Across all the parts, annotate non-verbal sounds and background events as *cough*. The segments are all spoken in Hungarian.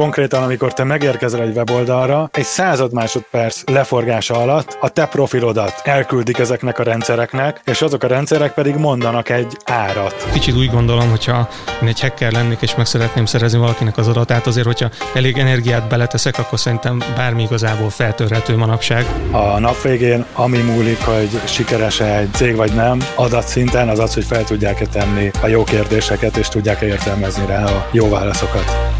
Konkrétan, amikor te megérkezel egy weboldalra, egy század másodperc leforgása alatt a te profilodat elküldik ezeknek a rendszereknek, és azok a rendszerek pedig mondanak egy árat. Kicsit úgy gondolom, hogyha én egy hacker lennék, és meg szeretném szerezni valakinek az adatát, azért, hogyha elég energiát beleteszek, akkor szerintem bármi igazából feltörhető manapság. A nap végén, ami múlik, hogy sikeres egy cég vagy nem, adatszinten az az, hogy fel tudják-e tenni a jó kérdéseket, és tudják-e értelmezni rá a jó válaszokat.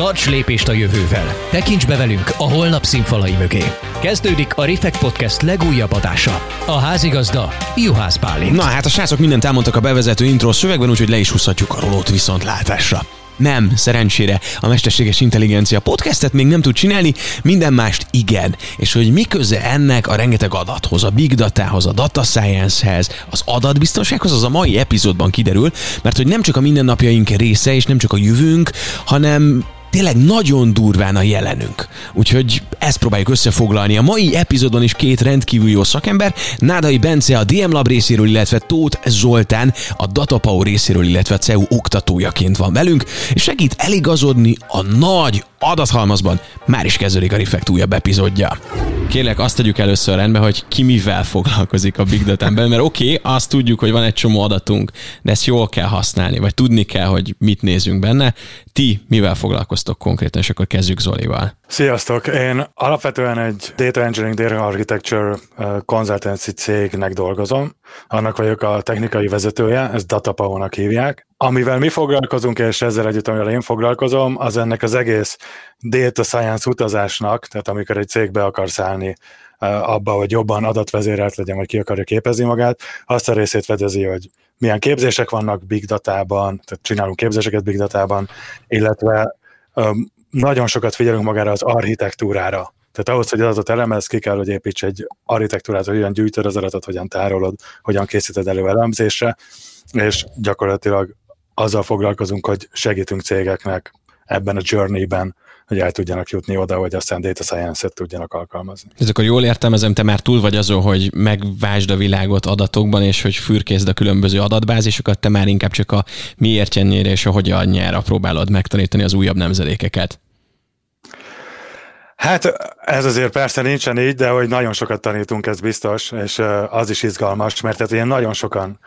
Tarts lépést a jövővel! Tekints be velünk a holnap színfalai mögé! Kezdődik a Refekt Podcast legújabb adása. A házigazda Juhász Pálint. Na hát a srácok mindent elmondtak a bevezető intro szövegben, úgyhogy le is húzhatjuk a rolót viszontlátásra. Nem, szerencsére a mesterséges intelligencia podcastet még nem tud csinálni, minden mást igen. És hogy mi köze ennek a rengeteg adathoz, a big datához, a data science-hez, az adatbiztonsághoz, az a mai epizódban kiderül, mert hogy nem csak a mindennapjaink része, és nem csak a jövőnk, hanem tényleg nagyon durván a jelenünk. Úgyhogy ezt próbáljuk összefoglalni. A mai epizódon is két rendkívül jó szakember, Nádai Bence a DM Lab részéről, illetve Tóth Zoltán a Datapau részéről, illetve a CEU oktatójaként van velünk, és segít eligazodni a nagy adathalmazban. Már is kezdődik a Reflect újabb epizódja. Kérlek, azt tegyük először rendbe, hogy ki mivel foglalkozik a Big data mert oké, okay, azt tudjuk, hogy van egy csomó adatunk, de ezt jól kell használni, vagy tudni kell, hogy mit nézünk benne. Ti mivel foglalkoztok konkrétan, és akkor kezdjük Zolival. Sziasztok! Én alapvetően egy Data Engineering Data Architecture consultancy cégnek dolgozom. Annak vagyok a technikai vezetője, ezt DataPower-nak hívják. Amivel mi foglalkozunk, és ezzel együtt, amivel én foglalkozom, az ennek az egész data science utazásnak, tehát amikor egy cégbe akarsz állni, abba, hogy jobban adatvezérelt legyen, vagy ki akarja képezni magát, azt a részét fedezi, hogy milyen képzések vannak big datában, tehát csinálunk képzéseket big datában, illetve nagyon sokat figyelünk magára az architektúrára. Tehát ahhoz, hogy adatot elemez, ki kell, hogy építs egy architektúrát, hogy hogyan gyűjtöd az adatot, hogyan tárolod, hogyan készíted elő elemzésre, és gyakorlatilag azzal foglalkozunk, hogy segítünk cégeknek ebben a journey-ben, hogy el tudjanak jutni oda, hogy aztán data science-et tudjanak alkalmazni. Ez akkor jól értelmezem, te már túl vagy azon, hogy megvásd a világot adatokban, és hogy fürkészd a különböző adatbázisokat, te már inkább csak a miért ennyire és a hogyan nyerre próbálod megtanítani az újabb nemzedékeket. Hát ez azért persze nincsen így, de hogy nagyon sokat tanítunk, ez biztos, és az is izgalmas, mert tehát ilyen nagyon sokan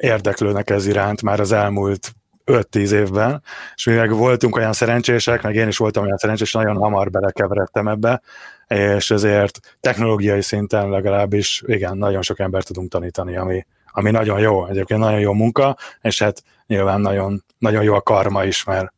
érdeklődnek ez iránt már az elmúlt 5-10 évben, és mi meg voltunk olyan szerencsések, meg én is voltam olyan szerencsés, nagyon hamar belekeveredtem ebbe, és ezért technológiai szinten legalábbis igen, nagyon sok embert tudunk tanítani, ami, ami nagyon jó, egyébként nagyon jó munka, és hát nyilván nagyon, nagyon jó a karma is, mert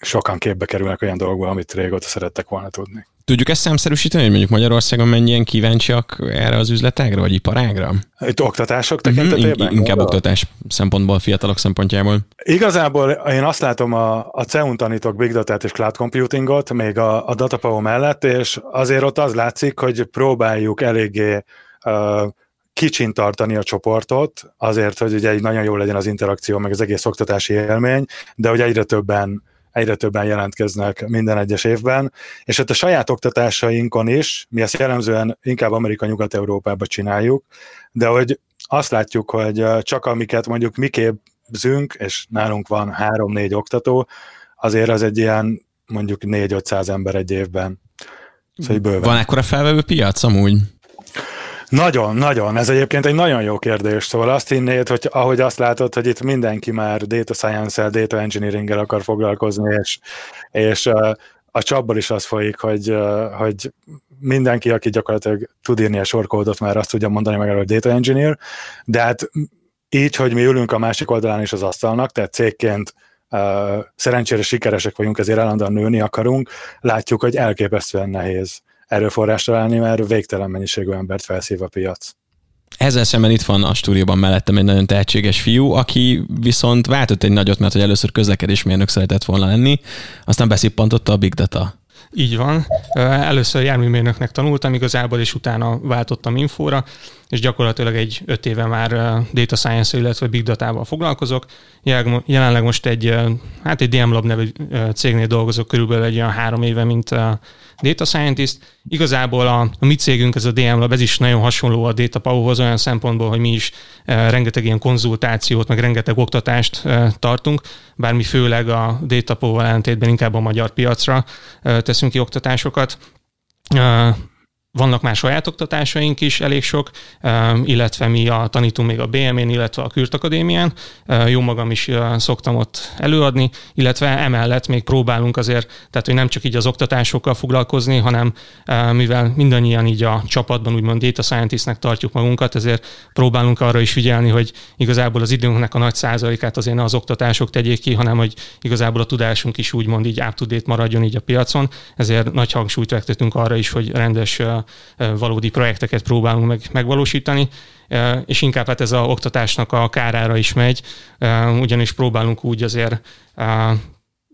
sokan képbe kerülnek olyan dolgokból, amit régóta szerettek volna tudni. Tudjuk ezt számszerűsíteni, hogy mondjuk Magyarországon mennyien kíváncsiak erre az üzletágra, vagy iparágra? Itt oktatások mhm, tekintetében? Mm-hmm, inkább oktatás szempontból, fiatalok szempontjából. Igazából én azt látom, a, a CEUN tanítok Big data és Cloud Computingot, még a, a DataPower mellett, és azért ott az látszik, hogy próbáljuk eléggé uh, kicsin tartani a csoportot, azért, hogy ugye egy nagyon jó legyen az interakció, meg az egész oktatási élmény, de hogy egyre többen egyre többen jelentkeznek minden egyes évben, és hát a saját oktatásainkon is, mi ezt jellemzően inkább Amerika-Nyugat-Európában csináljuk, de hogy azt látjuk, hogy csak amiket mondjuk mi képzünk, és nálunk van három-négy oktató, azért az egy ilyen mondjuk 4-500 ember egy évben. Szóval bőven. Van ekkora felvevő piac amúgy? Nagyon, nagyon. Ez egyébként egy nagyon jó kérdés. Szóval azt hinnéd, hogy ahogy azt látod, hogy itt mindenki már data science-el, data engineering-el akar foglalkozni, és, és a csapból is az folyik, hogy, hogy mindenki, aki gyakorlatilag tud írni a sorkódot, már azt tudja mondani meg, hogy data engineer, de hát így, hogy mi ülünk a másik oldalán is az asztalnak, tehát cégként szerencsére sikeresek vagyunk, ezért állandóan nőni akarunk, látjuk, hogy elképesztően nehéz erőforrást találni, mert végtelen mennyiségű embert felszív a piac. Ezzel szemben itt van a stúdióban mellettem egy nagyon tehetséges fiú, aki viszont váltott egy nagyot, mert hogy először közlekedésmérnök szeretett volna lenni, aztán beszippantotta a Big Data Így van. Először járműmérnöknek tanultam igazából, és utána váltottam infóra, és gyakorlatilag egy öt éve már data science illetve big data-val foglalkozok. Jelenleg most egy, hát egy DM Lab nevű cégnél dolgozok körülbelül egy olyan három éve, mint data scientist. Igazából a, a mi cégünk, ez a DM Lab, ez is nagyon hasonló a Data Power-hoz olyan szempontból, hogy mi is rengeteg ilyen konzultációt, meg rengeteg oktatást tartunk, bár mi főleg a Data Power ellentétben inkább a magyar piacra teszünk ki oktatásokat vannak már saját oktatásaink is, elég sok, illetve mi a tanítunk még a BM-én, illetve a Kürt Akadémián. Jó magam is szoktam ott előadni, illetve emellett még próbálunk azért, tehát hogy nem csak így az oktatásokkal foglalkozni, hanem mivel mindannyian így a csapatban úgymond data scientistnek tartjuk magunkat, ezért próbálunk arra is figyelni, hogy igazából az időnknek a nagy százalékát azért ne az oktatások tegyék ki, hanem hogy igazából a tudásunk is úgymond így up maradjon így a piacon, ezért nagy hangsúlyt fektetünk arra is, hogy rendes valódi projekteket próbálunk meg, megvalósítani, és inkább hát ez a oktatásnak a kárára is megy, ugyanis próbálunk úgy azért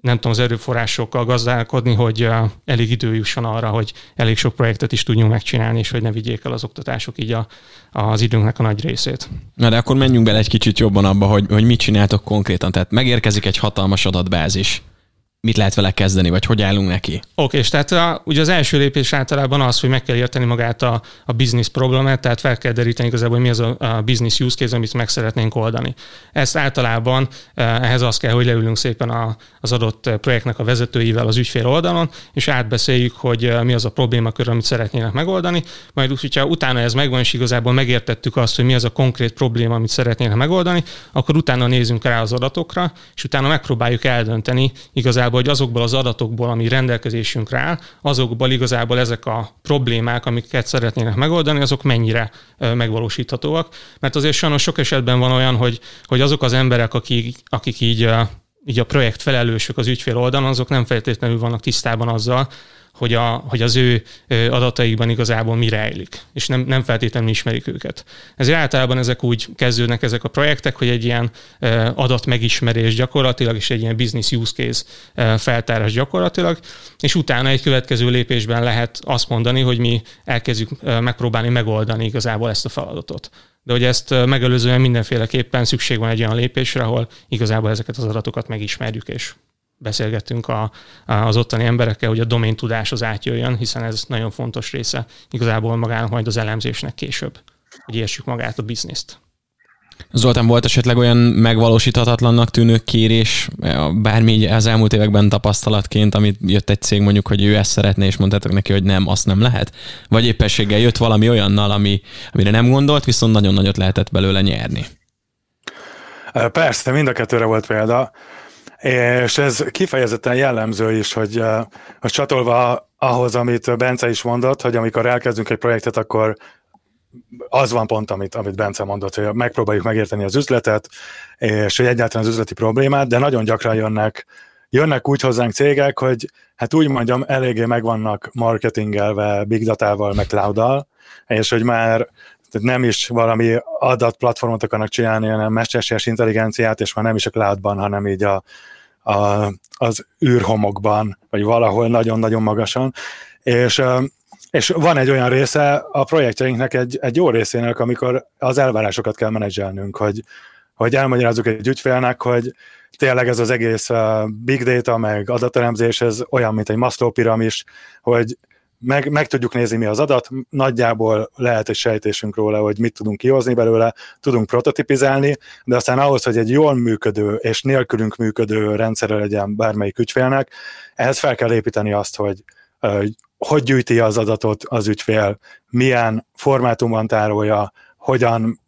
nem tudom, az erőforrásokkal gazdálkodni, hogy elég idő jusson arra, hogy elég sok projektet is tudjunk megcsinálni, és hogy ne vigyék el az oktatások így a, az időnknek a nagy részét. Na de akkor menjünk bele egy kicsit jobban abba, hogy, hogy mit csináltok konkrétan. Tehát megérkezik egy hatalmas adatbázis mit lehet vele kezdeni, vagy hogy állunk neki? Oké, és tehát a, ugye az első lépés általában az, hogy meg kell érteni magát a, a business problémát, tehát fel kell deríteni igazából, hogy mi az a, a business use case, amit meg szeretnénk oldani. Ezt általában eh, ehhez az kell, hogy leülünk szépen a, az adott projektnek a vezetőivel az ügyfél oldalon, és átbeszéljük, hogy eh, mi az a problémakör, amit szeretnének megoldani. Majd úgy, hogyha utána ez megvan, és igazából megértettük azt, hogy mi az a konkrét probléma, amit szeretnének megoldani, akkor utána nézzünk rá az adatokra, és utána megpróbáljuk eldönteni igazából hogy azokból az adatokból, ami rendelkezésünkre áll, azokból igazából ezek a problémák, amiket szeretnének megoldani, azok mennyire megvalósíthatóak. Mert azért sajnos sok esetben van olyan, hogy, hogy azok az emberek, akik, akik így így a projekt felelősök az ügyfél oldalon, azok nem feltétlenül vannak tisztában azzal, hogy, a, hogy az ő adataikban igazából mi rejlik, és nem, nem feltétlenül ismerik őket. Ezért általában ezek úgy kezdődnek ezek a projektek, hogy egy ilyen adatmegismerés gyakorlatilag, és egy ilyen business use case feltárás gyakorlatilag, és utána egy következő lépésben lehet azt mondani, hogy mi elkezdjük megpróbálni megoldani igazából ezt a feladatot. De hogy ezt megelőzően mindenféleképpen szükség van egy olyan lépésre, ahol igazából ezeket az adatokat megismerjük, és beszélgettünk a, az ottani emberekkel, hogy a domain tudás az átjöjjön, hiszen ez nagyon fontos része igazából magának majd az elemzésnek később, hogy értsük magát a bizniszt. Zoltán, volt esetleg olyan megvalósíthatatlannak tűnő kérés, bármi az elmúlt években tapasztalatként, amit jött egy cég mondjuk, hogy ő ezt szeretné, és mondtátok neki, hogy nem, azt nem lehet? Vagy éppességgel jött valami olyannal, ami, amire nem gondolt, viszont nagyon nagyot lehetett belőle nyerni? Persze, mind a kettőre volt példa. És ez kifejezetten jellemző is, hogy, hogy csatolva ahhoz, amit Bence is mondott, hogy amikor elkezdünk egy projektet, akkor az van pont, amit, amit Bence mondott, hogy megpróbáljuk megérteni az üzletet, és hogy egyáltalán az üzleti problémát, de nagyon gyakran jönnek, jönnek úgy hozzánk cégek, hogy hát úgy mondjam, eléggé megvannak marketingelve, big datával, meg cloud és hogy már tehát nem is valami adatplatformot akarnak csinálni, hanem mesterséges intelligenciát, és már nem is a cloudban, hanem így a, a, az űrhomokban, vagy valahol nagyon-nagyon magasan. És, és van egy olyan része a projektjeinknek egy, egy jó részének, amikor az elvárásokat kell menedzselnünk, hogy, hogy elmagyarázzuk egy ügyfélnek, hogy tényleg ez az egész big data, meg adatelemzés, ez olyan, mint egy Maslow hogy meg, meg tudjuk nézni, mi az adat, nagyjából lehet egy sejtésünk róla, hogy mit tudunk kihozni belőle, tudunk prototipizálni, de aztán ahhoz, hogy egy jól működő és nélkülünk működő rendszerre legyen bármelyik ügyfélnek, ehhez fel kell építeni azt, hogy hogy gyűjti az adatot az ügyfél, milyen formátumban tárolja, hogyan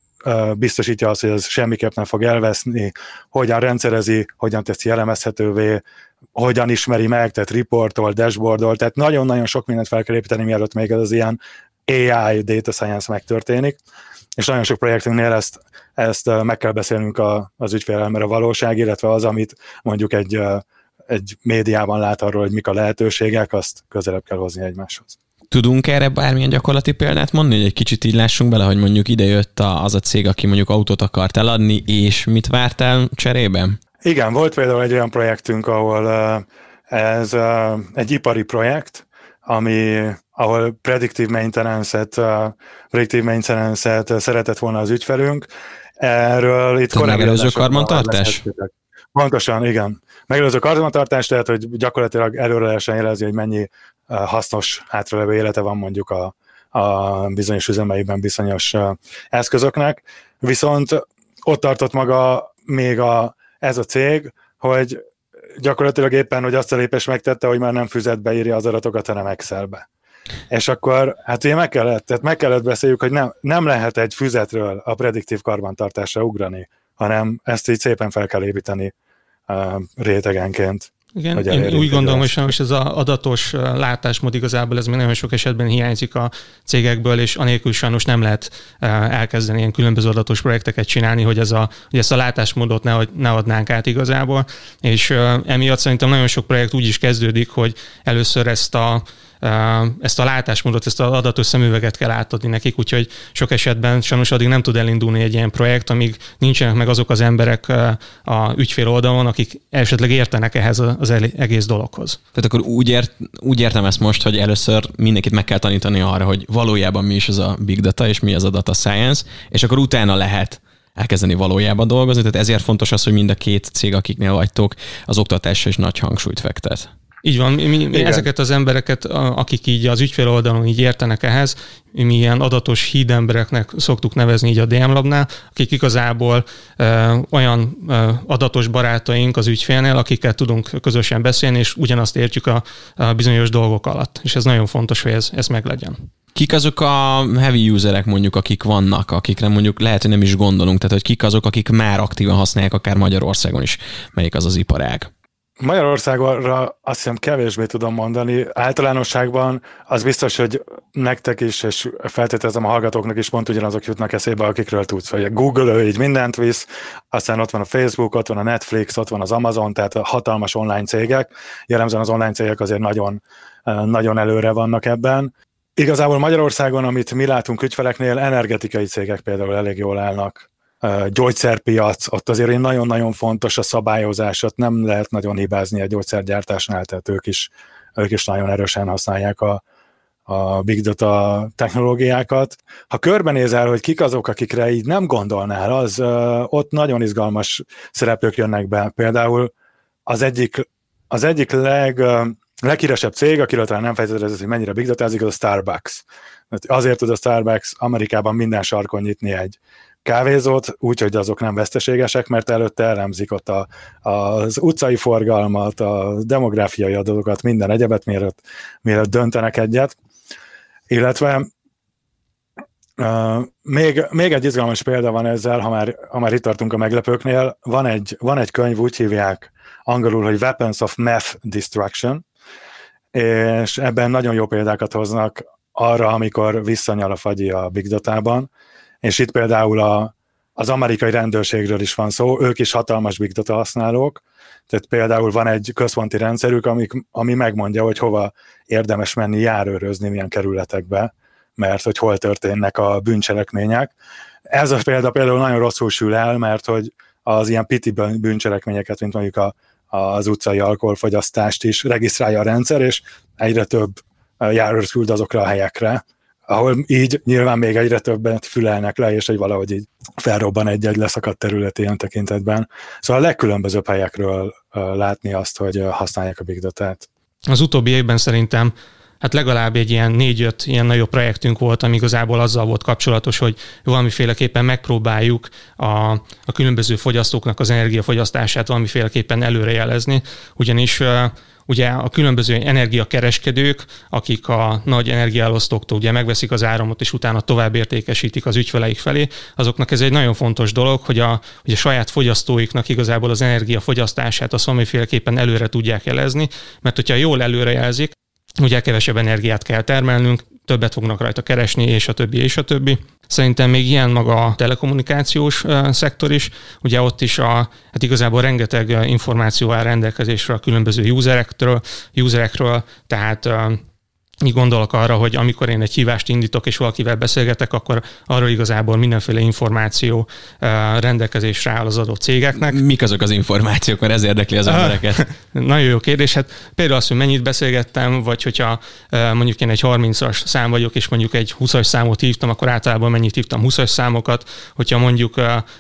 biztosítja azt, hogy ez semmiképp nem fog elveszni, hogyan rendszerezi, hogyan teszi elemezhetővé, hogyan ismeri meg, tehát reportol, dashboardol, tehát nagyon-nagyon sok mindent fel kell építeni, mielőtt még ez az ilyen AI, data science megtörténik, és nagyon sok projektünknél ezt, ezt meg kell beszélnünk a, az ügyfélel, mert a valóság, illetve az, amit mondjuk egy, egy médiában lát arról, hogy mik a lehetőségek, azt közelebb kell hozni egymáshoz. Tudunk erre bármilyen gyakorlati példát mondani, hogy egy kicsit így lássunk bele, hogy mondjuk ide jött az a cég, aki mondjuk autót akart eladni, és mit vártál cserében? Igen, volt például egy olyan projektünk, ahol ez egy ipari projekt, ami, ahol predictive maintenance-et, uh, predictive maintenance-et szeretett volna az ügyfelünk. Erről itt korábban... Megelőző karbantartás? Pontosan, igen. Megelőző karbantartás, tehát hogy gyakorlatilag előre lehessen jelezni, hogy mennyi hasznos hátralevő élete van mondjuk a, a bizonyos üzemeiben bizonyos eszközöknek. Viszont ott tartott maga még a, ez a cég, hogy gyakorlatilag éppen, hogy azt a lépés megtette, hogy már nem füzetbe írja az adatokat, hanem Excelbe. És akkor, hát ugye meg kellett, tehát meg kellett beszéljük, hogy nem, nem lehet egy füzetről a prediktív karbantartásra ugrani, hanem ezt így szépen fel kell építeni uh, rétegenként. Igen, én úgy gondolom, hogy sajnos ez az adatos látásmód igazából ez még nagyon sok esetben hiányzik a cégekből, és anélkül sajnos nem lehet elkezdeni ilyen különböző adatos projekteket csinálni, hogy, ez a, hogy ezt a látásmódot ne, ne adnánk át igazából. És emiatt szerintem nagyon sok projekt úgy is kezdődik, hogy először ezt a ezt a látásmódot, ezt az adatos szemüveget kell átadni nekik, úgyhogy sok esetben sajnos addig nem tud elindulni egy ilyen projekt, amíg nincsenek meg azok az emberek a ügyfél oldalon, akik esetleg értenek ehhez az egész dologhoz. Tehát akkor úgy, ért, úgy értem ezt most, hogy először mindenkit meg kell tanítani arra, hogy valójában mi is az a big data, és mi az a data science, és akkor utána lehet elkezdeni valójában dolgozni, tehát ezért fontos az, hogy mind a két cég, akiknél vagytok, az oktatásra is nagy hangsúlyt fektet. Így van, mi, mi ezeket az embereket, akik így az ügyfél oldalon így értenek ehhez, mi ilyen adatos hídembereknek szoktuk nevezni így a DM Labnál, akik igazából ö, olyan ö, adatos barátaink az ügyfélnél, akikkel tudunk közösen beszélni, és ugyanazt értjük a, a bizonyos dolgok alatt. És ez nagyon fontos, hogy ez, ez meglegyen. Kik azok a heavy userek mondjuk, akik vannak, akikre mondjuk lehet, hogy nem is gondolunk, tehát hogy kik azok, akik már aktívan használják akár Magyarországon is, melyik az az iparág? Magyarországra azt hiszem kevésbé tudom mondani. Általánosságban az biztos, hogy nektek is, és feltételezem a hallgatóknak is pont ugyanazok jutnak eszébe, akikről tudsz, hogy Google ő így mindent visz, aztán ott van a Facebook, ott van a Netflix, ott van az Amazon, tehát a hatalmas online cégek. Jellemzően az online cégek azért nagyon, nagyon előre vannak ebben. Igazából Magyarországon, amit mi látunk ügyfeleknél, energetikai cégek például elég jól állnak gyógyszerpiac, ott azért nagyon-nagyon fontos a szabályozás, ott nem lehet nagyon hibázni a gyógyszergyártásnál, tehát ők is, ők is nagyon erősen használják a, a big data technológiákat. Ha körbenézel, hogy kik azok, akikre így nem gondolnál, az ott nagyon izgalmas szereplők jönnek be. Például az egyik, az egyik leg, leghíresebb cég, akiről talán nem fejtetted, hogy mennyire big data, az a Starbucks. Azért tud a Starbucks Amerikában minden sarkon nyitni egy, kávézót, úgyhogy azok nem veszteségesek, mert előtte elemzik ott a, az utcai forgalmat, a demográfiai adatokat, minden egyebet, mielőtt, mielőtt döntenek egyet. Illetve Uh, még, még egy izgalmas példa van ezzel, ha már, ha már itt tartunk a meglepőknél. Van egy, van egy könyv, úgy hívják angolul, hogy Weapons of Math Destruction, és ebben nagyon jó példákat hoznak arra, amikor visszanyal a fagyi a big data-ban, és itt például a, az amerikai rendőrségről is van szó, ők is hatalmas big data használók, tehát például van egy központi rendszerük, ami, ami megmondja, hogy hova érdemes menni járőrözni, milyen kerületekbe, mert hogy hol történnek a bűncselekmények. Ez a példa például nagyon rosszul sül el, mert hogy az ilyen piti bűncselekményeket, mint mondjuk a, az utcai alkoholfogyasztást is regisztrálja a rendszer, és egyre több járőr küld azokra a helyekre, ahol így nyilván még egyre többet fülelnek le, és hogy valahogy így felrobban egy-egy leszakadt terület ilyen tekintetben. Szóval a legkülönbözőbb helyekről látni azt, hogy használják a Big Data-t. Az utóbbi évben szerintem hát legalább egy ilyen négy-öt ilyen nagyobb projektünk volt, ami igazából azzal volt kapcsolatos, hogy valamiféleképpen megpróbáljuk a, a különböző fogyasztóknak az energiafogyasztását valamiféleképpen előrejelezni, ugyanis ugye a különböző energiakereskedők, akik a nagy energiaelosztóktól ugye megveszik az áramot, és utána tovább értékesítik az ügyfeleik felé, azoknak ez egy nagyon fontos dolog, hogy a, hogy a saját fogyasztóiknak igazából az energiafogyasztását azt valamiféleképpen előre tudják jelezni, mert hogyha jól előrejelzik, ugye kevesebb energiát kell termelnünk, többet fognak rajta keresni, és a többi, és a többi. Szerintem még ilyen maga a telekommunikációs szektor is, ugye ott is a, hát igazából rengeteg információ áll rendelkezésre a különböző userekről, userekről tehát így gondolok arra, hogy amikor én egy hívást indítok és valakivel beszélgetek, akkor arról igazából mindenféle információ rendelkezésre áll az adott cégeknek. Mik azok az információk, mert ez érdekli az embereket? *laughs* Nagyon jó kérdés. Hát például azt, hogy mennyit beszélgettem, vagy hogyha mondjuk én egy 30-as szám vagyok, és mondjuk egy 20-as számot hívtam, akkor általában mennyit hívtam 20-as számokat. Hogyha mondjuk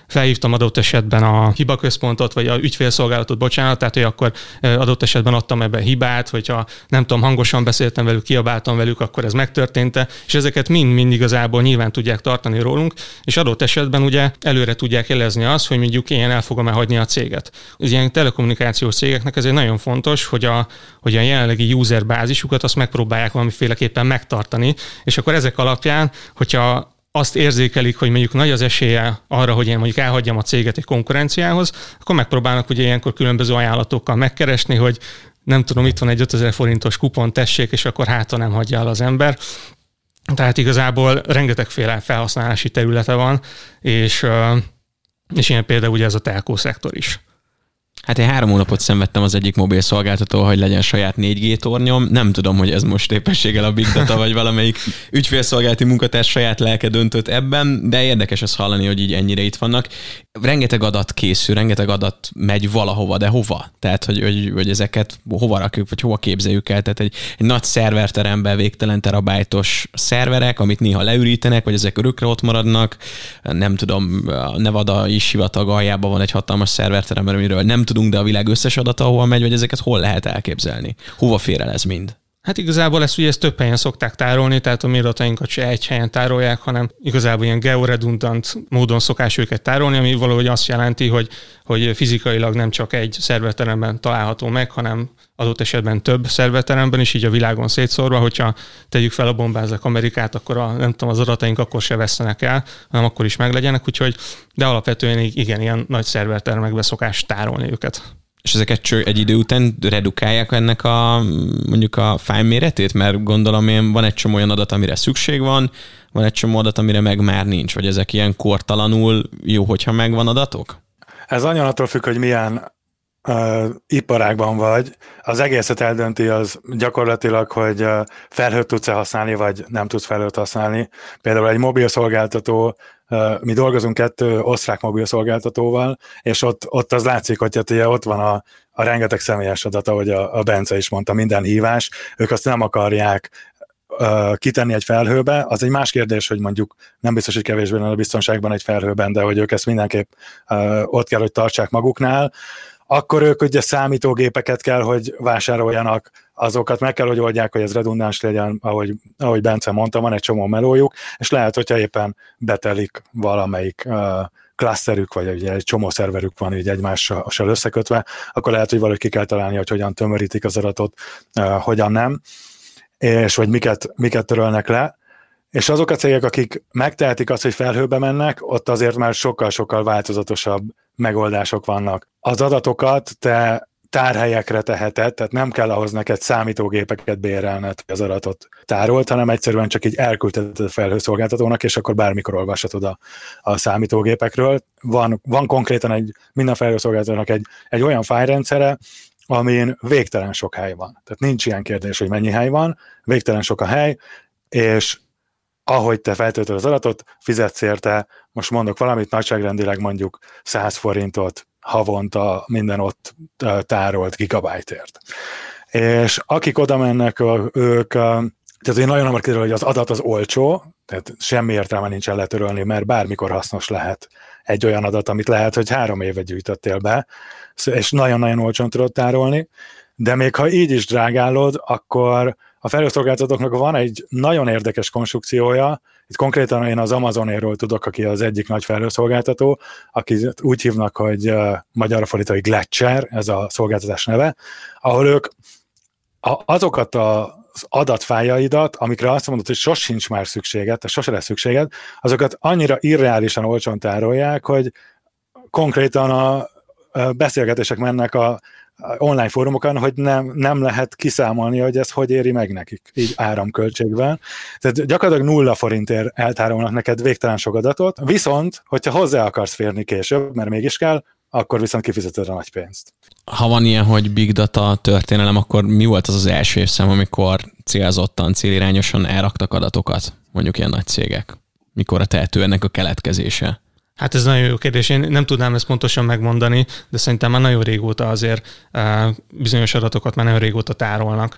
felhívtam adott esetben a hibaközpontot, vagy a ügyfélszolgálatot, bocsánat, tehát hogy akkor adott esetben adtam ebbe hibát, hogyha nem tudom, hangosan beszéltem velük, ki kiabáltam velük, akkor ez megtörtént és ezeket mind-mind igazából nyilván tudják tartani rólunk, és adott esetben ugye előre tudják jelezni azt, hogy mondjuk én el fogom elhagyni a céget. Az ilyen telekommunikációs cégeknek ez egy nagyon fontos, hogy a, hogy a jelenlegi user bázisukat azt megpróbálják valamiféleképpen megtartani, és akkor ezek alapján, hogyha azt érzékelik, hogy mondjuk nagy az esélye arra, hogy én mondjuk elhagyjam a céget egy konkurenciához, akkor megpróbálnak ugye ilyenkor különböző ajánlatokkal megkeresni, hogy nem tudom, itt van egy 5000 forintos kupon, tessék, és akkor hátra nem hagyja el az ember. Tehát igazából rengetegféle felhasználási területe van, és, és ilyen például ugye ez a telkó szektor is. Hát én három hónapot szenvedtem az egyik mobil szolgáltató, hogy legyen saját 4G tornyom. Nem tudom, hogy ez most épességgel a Big Data, vagy valamelyik ügyfélszolgálati munkatárs saját lelke döntött ebben, de érdekes ezt hallani, hogy így ennyire itt vannak. Rengeteg adat készül, rengeteg adat megy valahova, de hova? Tehát, hogy, hogy, hogy ezeket hova rakjuk, vagy hova képzeljük el? Tehát egy, egy nagy szerverteremben végtelen terabájtos szerverek, amit néha leürítenek, vagy ezek örökre ott maradnak. Nem tudom, a Nevada is sivatag aljában van egy hatalmas szerverterem, amiről nem tudunk, de a világ összes adata hol megy, vagy ezeket hol lehet elképzelni? Hova fér el ez mind? Hát igazából ezt ugye ezt több helyen szokták tárolni, tehát a mi adatainkat se egy helyen tárolják, hanem igazából ilyen georedundant módon szokás őket tárolni, ami valahogy azt jelenti, hogy, hogy fizikailag nem csak egy szerverteremben található meg, hanem adott esetben több szerverteremben is, így a világon szétszórva, hogyha tegyük fel a bombázak Amerikát, akkor a, nem tudom, az adataink akkor se vesztenek el, hanem akkor is meglegyenek, úgyhogy, de alapvetően igen, ilyen nagy szervertermekbe szokás tárolni őket és ezeket csak egy idő után redukálják ennek a mondjuk a fájl méretét, mert gondolom én van egy csomó olyan adat, amire szükség van, van egy csomó adat, amire meg már nincs, vagy ezek ilyen kortalanul jó, hogyha megvan adatok? Ez nagyon attól függ, hogy milyen uh, iparágban vagy. Az egészet eldönti az gyakorlatilag, hogy uh, felhőt tudsz-e használni, vagy nem tudsz felhőt használni. Például egy mobil szolgáltató mi dolgozunk kettő osztrák mobil szolgáltatóval, és ott, ott az látszik, hogy hát ugye ott van a, a rengeteg személyes adat, ahogy a, a Bence is mondta, minden hívás, ők azt nem akarják kitenni egy felhőbe, az egy más kérdés, hogy mondjuk nem biztos, hogy kevésbé a biztonságban egy felhőben, de hogy ők ezt mindenképp ott kell, hogy tartsák maguknál, akkor ők ugye számítógépeket kell, hogy vásároljanak, azokat meg kell, hogy oldják, hogy ez redundáns legyen, ahogy, ahogy Bence mondta, van egy csomó melójuk, és lehet, hogyha éppen betelik valamelyik klaszterük, vagy ugye egy csomó szerverük van így egymással összekötve, akkor lehet, hogy valahogy ki kell találni, hogy hogyan tömörítik az adatot, hogyan nem, és hogy miket, miket törölnek le, és azok a cégek, akik megtehetik azt, hogy felhőbe mennek, ott azért már sokkal-sokkal változatosabb megoldások vannak. Az adatokat te tárhelyekre teheted, tehát nem kell ahhoz neked számítógépeket bérelned, hogy az adatot tárolt, hanem egyszerűen csak így elküldheted a felhőszolgáltatónak, és akkor bármikor olvashatod a, a számítógépekről. Van, van konkrétan egy, minden felhőszolgáltatónak egy, egy olyan fájrendszere, amin végtelen sok hely van. Tehát nincs ilyen kérdés, hogy mennyi hely van, végtelen sok a hely, és ahogy te feltöltöd az adatot, fizetsz érte, most mondok valamit, nagyságrendileg mondjuk 100 forintot havonta minden ott tárolt gigabájtért. És akik oda mennek, ők, tehát én nagyon hamar kiderül, hogy az adat az olcsó, tehát semmi értelme nincsen letörölni, mert bármikor hasznos lehet egy olyan adat, amit lehet, hogy három éve gyűjtöttél be, és nagyon-nagyon olcsón tudod tárolni, de még ha így is drágálod, akkor a felhőszolgáltatóknak van egy nagyon érdekes konstrukciója, itt konkrétan én az Amazonéről tudok, aki az egyik nagy felhőszolgáltató, aki úgy hívnak, hogy magyar fordítói Gletscher, ez a szolgáltatás neve, ahol ők azokat a az adatfájaidat, amikre azt mondod, hogy sosincs már szükséged, tehát sose lesz szükséged, azokat annyira irreálisan olcsón tárolják, hogy konkrétan a beszélgetések mennek a online fórumokon, hogy nem, nem lehet kiszámolni, hogy ez hogy éri meg nekik, így áramköltségben. Tehát gyakorlatilag nulla forintért eltárolnak neked végtelen sok adatot, viszont, hogyha hozzá akarsz férni később, mert mégis kell, akkor viszont kifizeted a nagy pénzt. Ha van ilyen, hogy big data történelem, akkor mi volt az az első évszám, amikor célzottan, célirányosan elraktak adatokat, mondjuk ilyen nagy cégek? Mikor a tehető ennek a keletkezése? Hát ez nagyon jó kérdés. Én nem tudnám ezt pontosan megmondani, de szerintem már nagyon régóta azért bizonyos adatokat már nagyon régóta tárolnak.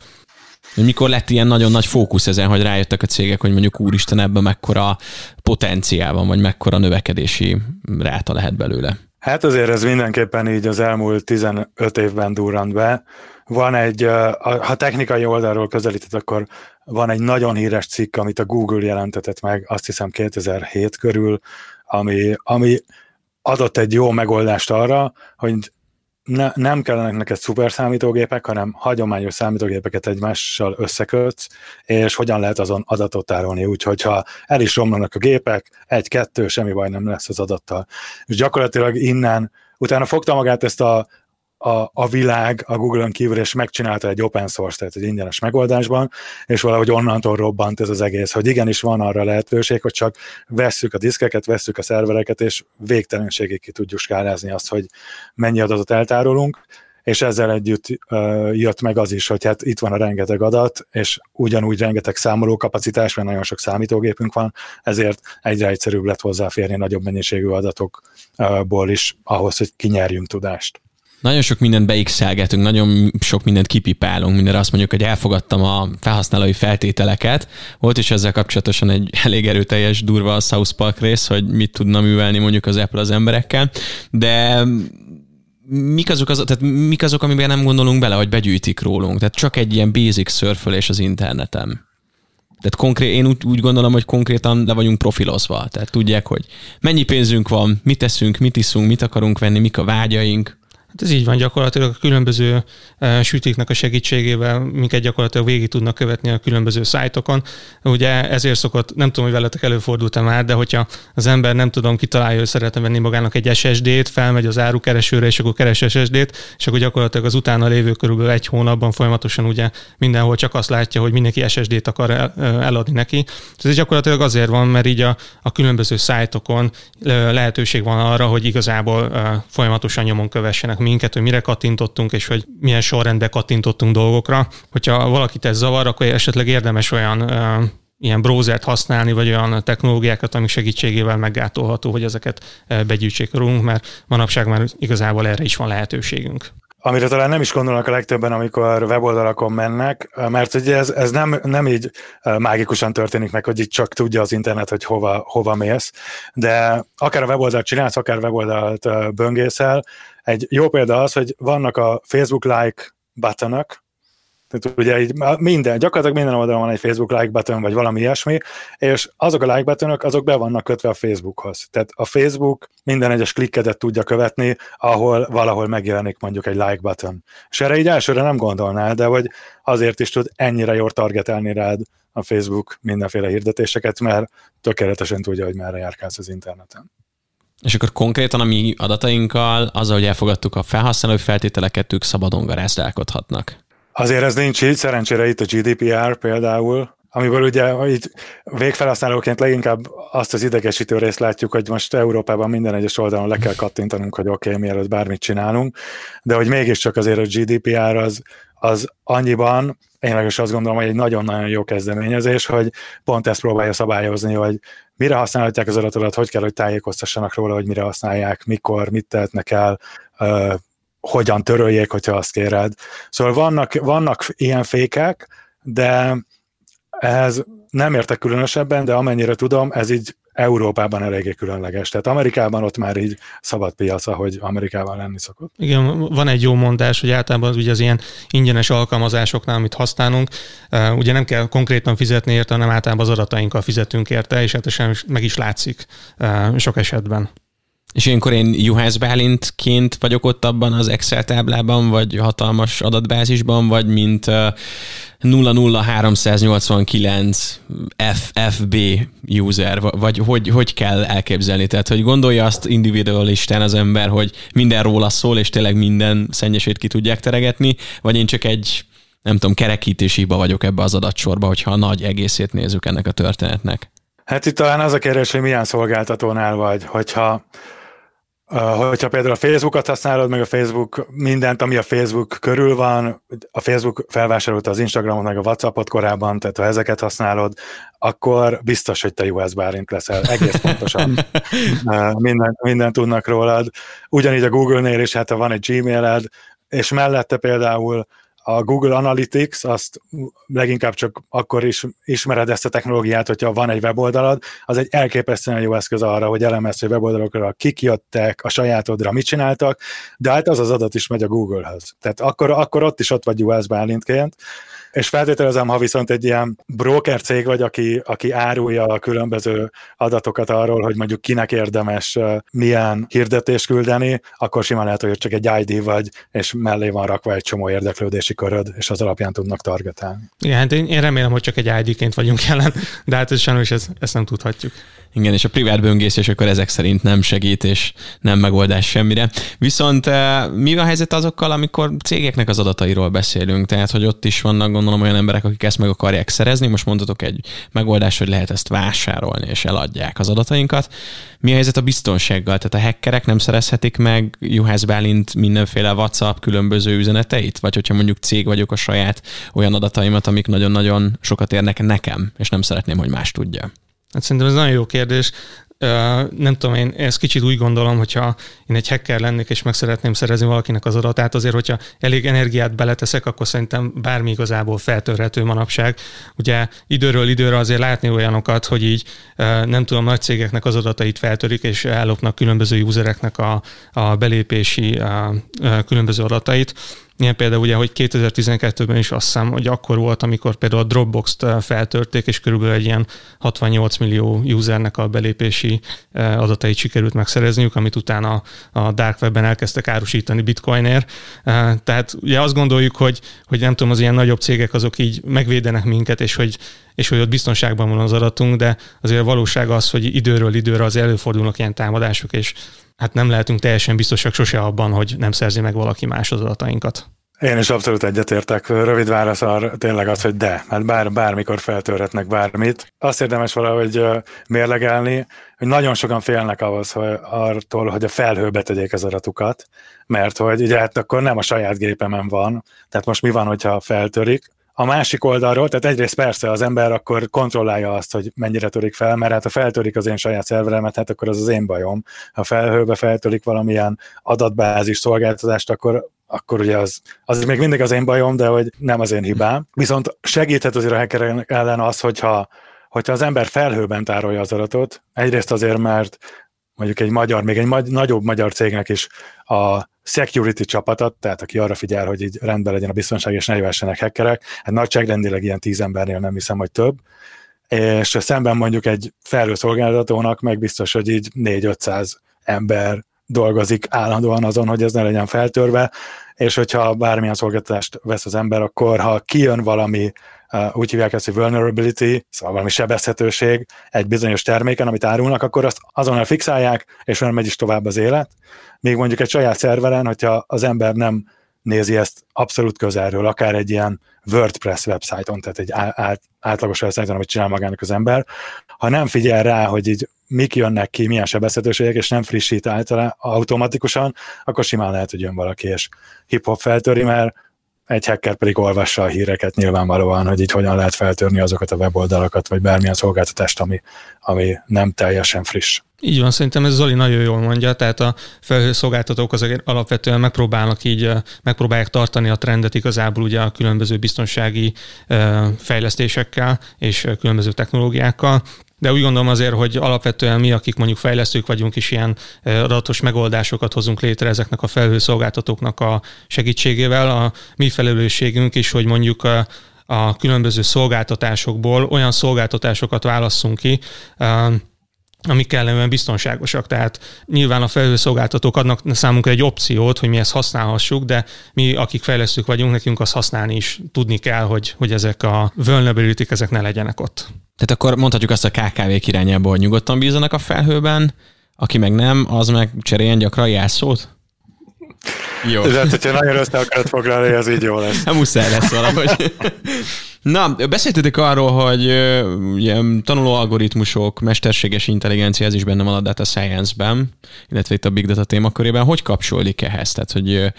Mikor lett ilyen nagyon nagy fókusz ezen, hogy rájöttek a cégek, hogy mondjuk úristen ebben mekkora potenciál van, vagy mekkora növekedési ráta lehet belőle? Hát azért ez mindenképpen így az elmúlt 15 évben durrant be. Van egy, ha technikai oldalról közelített, akkor van egy nagyon híres cikk, amit a Google jelentetett meg, azt hiszem 2007 körül, ami, ami adott egy jó megoldást arra, hogy ne, nem kellenek neked szuper számítógépek, hanem hagyományos számítógépeket egymással összekötsz, és hogyan lehet azon adatot tárolni, úgyhogy ha el is romlanak a gépek, egy-kettő, semmi baj nem lesz az adattal. És gyakorlatilag innen, utána fogta magát ezt a a, a világ a Google-on kívül, és megcsinálta egy open source, tehát egy ingyenes megoldásban, és valahogy onnantól robbant ez az egész, hogy igenis van arra lehetőség, hogy csak vesszük a diszkeket, vesszük a szervereket, és végtelenségig ki tudjuk skálázni azt, hogy mennyi adatot eltárolunk, és ezzel együtt uh, jött meg az is, hogy hát itt van a rengeteg adat, és ugyanúgy rengeteg számoló kapacitás, mert nagyon sok számítógépünk van, ezért egyre egyszerűbb lett hozzáférni nagyobb mennyiségű adatokból is ahhoz, hogy kinyerjünk tudást. Nagyon sok mindent beixelgetünk, nagyon sok mindent kipipálunk, mindenre azt mondjuk, hogy elfogadtam a felhasználói feltételeket. Volt is ezzel kapcsolatosan egy *laughs* elég erőteljes, durva a South Park rész, hogy mit tudna művelni mondjuk az Apple az emberekkel, de mik azok, az, tehát mik azok, amiben nem gondolunk bele, hogy begyűjtik rólunk? Tehát csak egy ilyen basic szörfölés az interneten. Tehát konkrét, én úgy, úgy gondolom, hogy konkrétan le vagyunk profilozva. Tehát tudják, hogy mennyi pénzünk van, mit teszünk, mit iszunk, mit akarunk venni, mik a vágyaink. Hát ez így van, gyakorlatilag a különböző uh, sütiknek a segítségével minket gyakorlatilag végig tudnak követni a különböző szájtokon. Ugye ezért szokott, nem tudom, hogy veletek előfordult-e már, de hogyha az ember nem tudom, kitalálja, hogy szeretne venni magának egy SSD-t, felmegy az árukeresőre, és akkor keres SSD-t, és akkor gyakorlatilag az utána lévő körülbelül egy hónapban folyamatosan ugye mindenhol csak azt látja, hogy mindenki SSD-t akar el, eladni neki. Ez gyakorlatilag azért van, mert így a, a különböző szájtokon lehetőség van arra, hogy igazából folyamatosan nyomon kövessenek minket, hogy mire kattintottunk, és hogy milyen sorrendbe kattintottunk dolgokra. Hogyha valakit ez zavar, akkor esetleg érdemes olyan ilyen browsert használni, vagy olyan technológiákat, amik segítségével meggátolható, hogy ezeket begyűjtsék rólunk, mert manapság már igazából erre is van lehetőségünk amire talán nem is gondolnak a legtöbben, amikor weboldalakon mennek, mert ugye ez, ez nem, nem így mágikusan történik meg, hogy így csak tudja az internet, hogy hova, hova mész, de akár a weboldalt csinálsz, akár weboldalt böngészel, egy jó példa az, hogy vannak a Facebook like buttonok, tehát ugye így minden, gyakorlatilag minden oldalon van egy Facebook like button, vagy valami ilyesmi, és azok a like buttonok, azok be vannak kötve a Facebookhoz. Tehát a Facebook minden egyes klikkedet tudja követni, ahol valahol megjelenik mondjuk egy like button. És erre így elsőre nem gondolnál, de hogy azért is tud ennyire jól targetelni rád a Facebook mindenféle hirdetéseket, mert tökéletesen tudja, hogy merre járkálsz az interneten. És akkor konkrétan a mi adatainkkal, azzal, hogy elfogadtuk a felhasználói feltételeket, ők szabadon garázdálkodhatnak. Azért ez nincs így, szerencsére itt a GDPR például, amiből ugye így végfelhasználóként leginkább azt az idegesítő részt látjuk, hogy most Európában minden egyes oldalon le kell kattintanunk, hogy oké, okay, mielőtt bármit csinálunk, de hogy mégiscsak azért a GDPR az, az annyiban, én meg is azt gondolom, hogy egy nagyon-nagyon jó kezdeményezés, hogy pont ezt próbálja szabályozni, hogy mire használhatják az adatodat, hogy kell, hogy tájékoztassanak róla, hogy mire használják, mikor, mit tehetnek el, hogyan töröljék, hogyha azt kéred. Szóval vannak, vannak ilyen fékek, de ez nem értek különösebben, de amennyire tudom, ez így Európában eléggé különleges. Tehát Amerikában ott már így szabad piac, ahogy Amerikában lenni szokott. Igen, van egy jó mondás, hogy általában ugye az ilyen ingyenes alkalmazásoknál, amit használunk, ugye nem kell konkrétan fizetni érte, hanem általában az adatainkkal fizetünk érte, és hát meg is látszik sok esetben. És ilyenkor én Juhász Bálintként vagyok ott abban az Excel táblában, vagy hatalmas adatbázisban, vagy mint 00389 FFB user, vagy hogy, hogy kell elképzelni? Tehát, hogy gondolja azt individualistán az ember, hogy minden róla szól, és tényleg minden szennyesét ki tudják teregetni, vagy én csak egy nem tudom, kerekítési hiba vagyok ebbe az adatsorba, hogyha a nagy egészét nézzük ennek a történetnek. Hát itt talán az a kérdés, hogy milyen szolgáltatónál vagy, hogyha hogyha például a Facebookot használod, meg a Facebook mindent, ami a Facebook körül van, a Facebook felvásárolta az Instagramot, meg a Whatsappot korábban, tehát ha ezeket használod, akkor biztos, hogy te US bárint leszel, egész pontosan. *laughs* minden, minden tudnak rólad. Ugyanígy a Google-nél is, hát ha van egy Gmailed, és mellette például a Google Analytics, azt leginkább csak akkor is ismered ezt a technológiát, hogyha van egy weboldalad, az egy elképesztően jó eszköz arra, hogy elemezd, hogy weboldalokra kik jöttek, a sajátodra mit csináltak, de hát az az adat is megy a Google-höz. Tehát akkor, akkor ott is ott vagy US bálintként, és feltételezem, ha viszont egy ilyen broker cég vagy, aki, aki árulja a különböző adatokat arról, hogy mondjuk kinek érdemes milyen hirdetést küldeni, akkor simán lehet, hogy csak egy ID vagy, és mellé van rakva egy csomó érdeklődési köröd, és az alapján tudnak targetálni. Igen, hát én, én remélem, hogy csak egy ID-ként vagyunk jelen, de hát ez sajnos ezt, ezt nem tudhatjuk. Igen, és a privát böngészés akkor ezek szerint nem segít, és nem megoldás semmire. Viszont mi a helyzet azokkal, amikor cégeknek az adatairól beszélünk? Tehát, hogy ott is vannak gondolom olyan emberek, akik ezt meg akarják szerezni. Most mondhatok egy megoldás, hogy lehet ezt vásárolni, és eladják az adatainkat. Mi a helyzet a biztonsággal? Tehát a hackerek nem szerezhetik meg Juhász Bálint mindenféle WhatsApp különböző üzeneteit? Vagy hogyha mondjuk cég vagyok a saját olyan adataimat, amik nagyon-nagyon sokat érnek nekem, és nem szeretném, hogy más tudja. Hát szerintem ez nagyon jó kérdés. Nem tudom, én ezt kicsit úgy gondolom, hogyha én egy hacker lennék, és meg szeretném szerezni valakinek az adatát, azért, hogyha elég energiát beleteszek, akkor szerintem bármi igazából feltörhető manapság. Ugye időről időre azért látni olyanokat, hogy így nem tudom, nagy cégeknek az adatait feltörik, és ellopnak különböző usereknek a, a belépési a, a különböző adatait. Ilyen például ugye, hogy 2012-ben is azt hiszem, hogy akkor volt, amikor például a Dropbox-t eh, feltörték, és körülbelül egy ilyen 68 millió usernek a belépési eh, adatait sikerült megszerezniük, amit utána a Dark Webben elkezdtek árusítani bitcoinért. Eh, tehát ugye azt gondoljuk, hogy, hogy nem tudom, az ilyen nagyobb cégek azok így megvédenek minket, és hogy és hogy ott biztonságban van az adatunk, de azért a valóság az, hogy időről időre az előfordulnak ilyen támadások, és hát nem lehetünk teljesen biztosak sose abban, hogy nem szerzi meg valaki más az adatainkat. Én is abszolút egyetértek. Rövid válasz arra tényleg az, hogy de, hát bár, bármikor feltörhetnek bármit. Azt érdemes valahogy mérlegelni, hogy nagyon sokan félnek ahhoz, hogy artól, hogy a felhőbe tegyék az adatukat, mert hogy ugye hát akkor nem a saját gépemen van, tehát most mi van, hogyha feltörik, a másik oldalról, tehát egyrészt persze az ember akkor kontrollálja azt, hogy mennyire törik fel, mert hát ha feltörik az én saját szerveremet, hát akkor az az én bajom. Ha felhőbe feltörik valamilyen adatbázis szolgáltatást, akkor akkor ugye az, az még mindig az én bajom, de hogy nem az én hibám. Viszont segíthet azért a hackerek ellen az, hogyha, hogyha az ember felhőben tárolja az adatot, egyrészt azért, mert mondjuk egy magyar, még egy magy- nagyobb magyar cégnek is a security csapatot, tehát aki arra figyel, hogy így rendben legyen a biztonság, és ne jövessenek hackerek, hát nagyságrendileg ilyen tíz embernél nem hiszem, hogy több, és szemben mondjuk egy felhőszolgáltatónak meg biztos, hogy így 4-500 ember dolgozik állandóan azon, hogy ez ne legyen feltörve, és hogyha bármilyen szolgáltatást vesz az ember, akkor ha kijön valami, uh, úgy hívják ezt, hogy vulnerability, szóval valami sebezhetőség egy bizonyos terméken, amit árulnak, akkor azt azonnal fixálják, és olyan megy is tovább az élet. Még mondjuk egy saját szerveren, hogyha az ember nem nézi ezt abszolút közelről, akár egy ilyen WordPress websájton, tehát egy át, átlagos websájton, amit csinál magának az ember, ha nem figyel rá, hogy így mik jönnek ki, milyen sebezhetőségek, és nem frissít általán automatikusan, akkor simán lehet, hogy jön valaki, és hip-hop feltöri, mert egy hacker pedig olvassa a híreket nyilvánvalóan, hogy így hogyan lehet feltörni azokat a weboldalakat, vagy bármilyen szolgáltatást, ami, ami nem teljesen friss. Így van, szerintem ez Zoli nagyon jól mondja, tehát a felhőszolgáltatók azok alapvetően megpróbálnak így, megpróbálják tartani a trendet igazából ugye a különböző biztonsági fejlesztésekkel és különböző technológiákkal. De úgy gondolom azért, hogy alapvetően mi, akik mondjuk fejlesztők vagyunk, is ilyen adatos megoldásokat hozunk létre ezeknek a felhőszolgáltatóknak a segítségével. A mi felelősségünk is, hogy mondjuk a, a különböző szolgáltatásokból olyan szolgáltatásokat válasszunk ki, amik kellene biztonságosak. Tehát nyilván a felhőszolgáltatók adnak számunkra egy opciót, hogy mi ezt használhassuk, de mi, akik fejlesztők vagyunk, nekünk azt használni is tudni kell, hogy, hogy ezek a vulnerability ezek ne legyenek ott. Tehát akkor mondhatjuk azt a KKV-k irányába, hogy nyugodtan bízanak a felhőben, aki meg nem, az meg cseréljen gyakran jelszót? Jó. De hát, hogyha nagyon össze akarod foglalni, az így jó lesz. Nem muszáj lesz valahogy. *laughs* Na, beszéltetek arról, hogy ugye, tanuló algoritmusok, mesterséges intelligencia, ez is benne van a data science-ben, illetve itt a big data témakörében. Hogy kapcsolódik ehhez? Tehát, hogy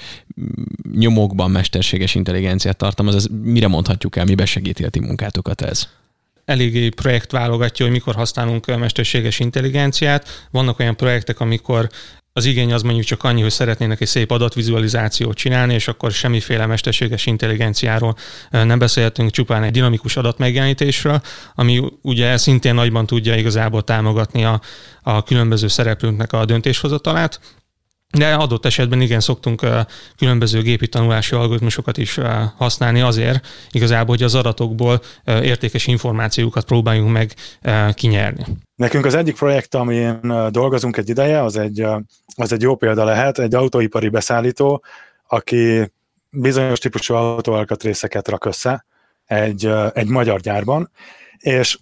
nyomokban mesterséges intelligenciát tartalmaz, ez mire mondhatjuk el, mibe segíti a ti munkátokat ez? eléggé projekt válogatja, hogy mikor használunk mesterséges intelligenciát. Vannak olyan projektek, amikor az igény az mondjuk csak annyi, hogy szeretnének egy szép adatvizualizációt csinálni, és akkor semmiféle mesterséges intelligenciáról nem beszélhetünk, csupán egy dinamikus adatmegjelenítésről, ami ugye szintén nagyban tudja igazából támogatni a, a különböző szereplőnknek a döntéshozatalát. De adott esetben igen, szoktunk különböző gépi tanulási algoritmusokat is használni azért igazából, hogy az adatokból értékes információkat próbáljunk meg kinyerni. Nekünk az egyik projekt, amin dolgozunk egy ideje, az egy, az egy jó példa lehet, egy autóipari beszállító, aki bizonyos típusú autóalkatrészeket rak össze egy, egy magyar gyárban, és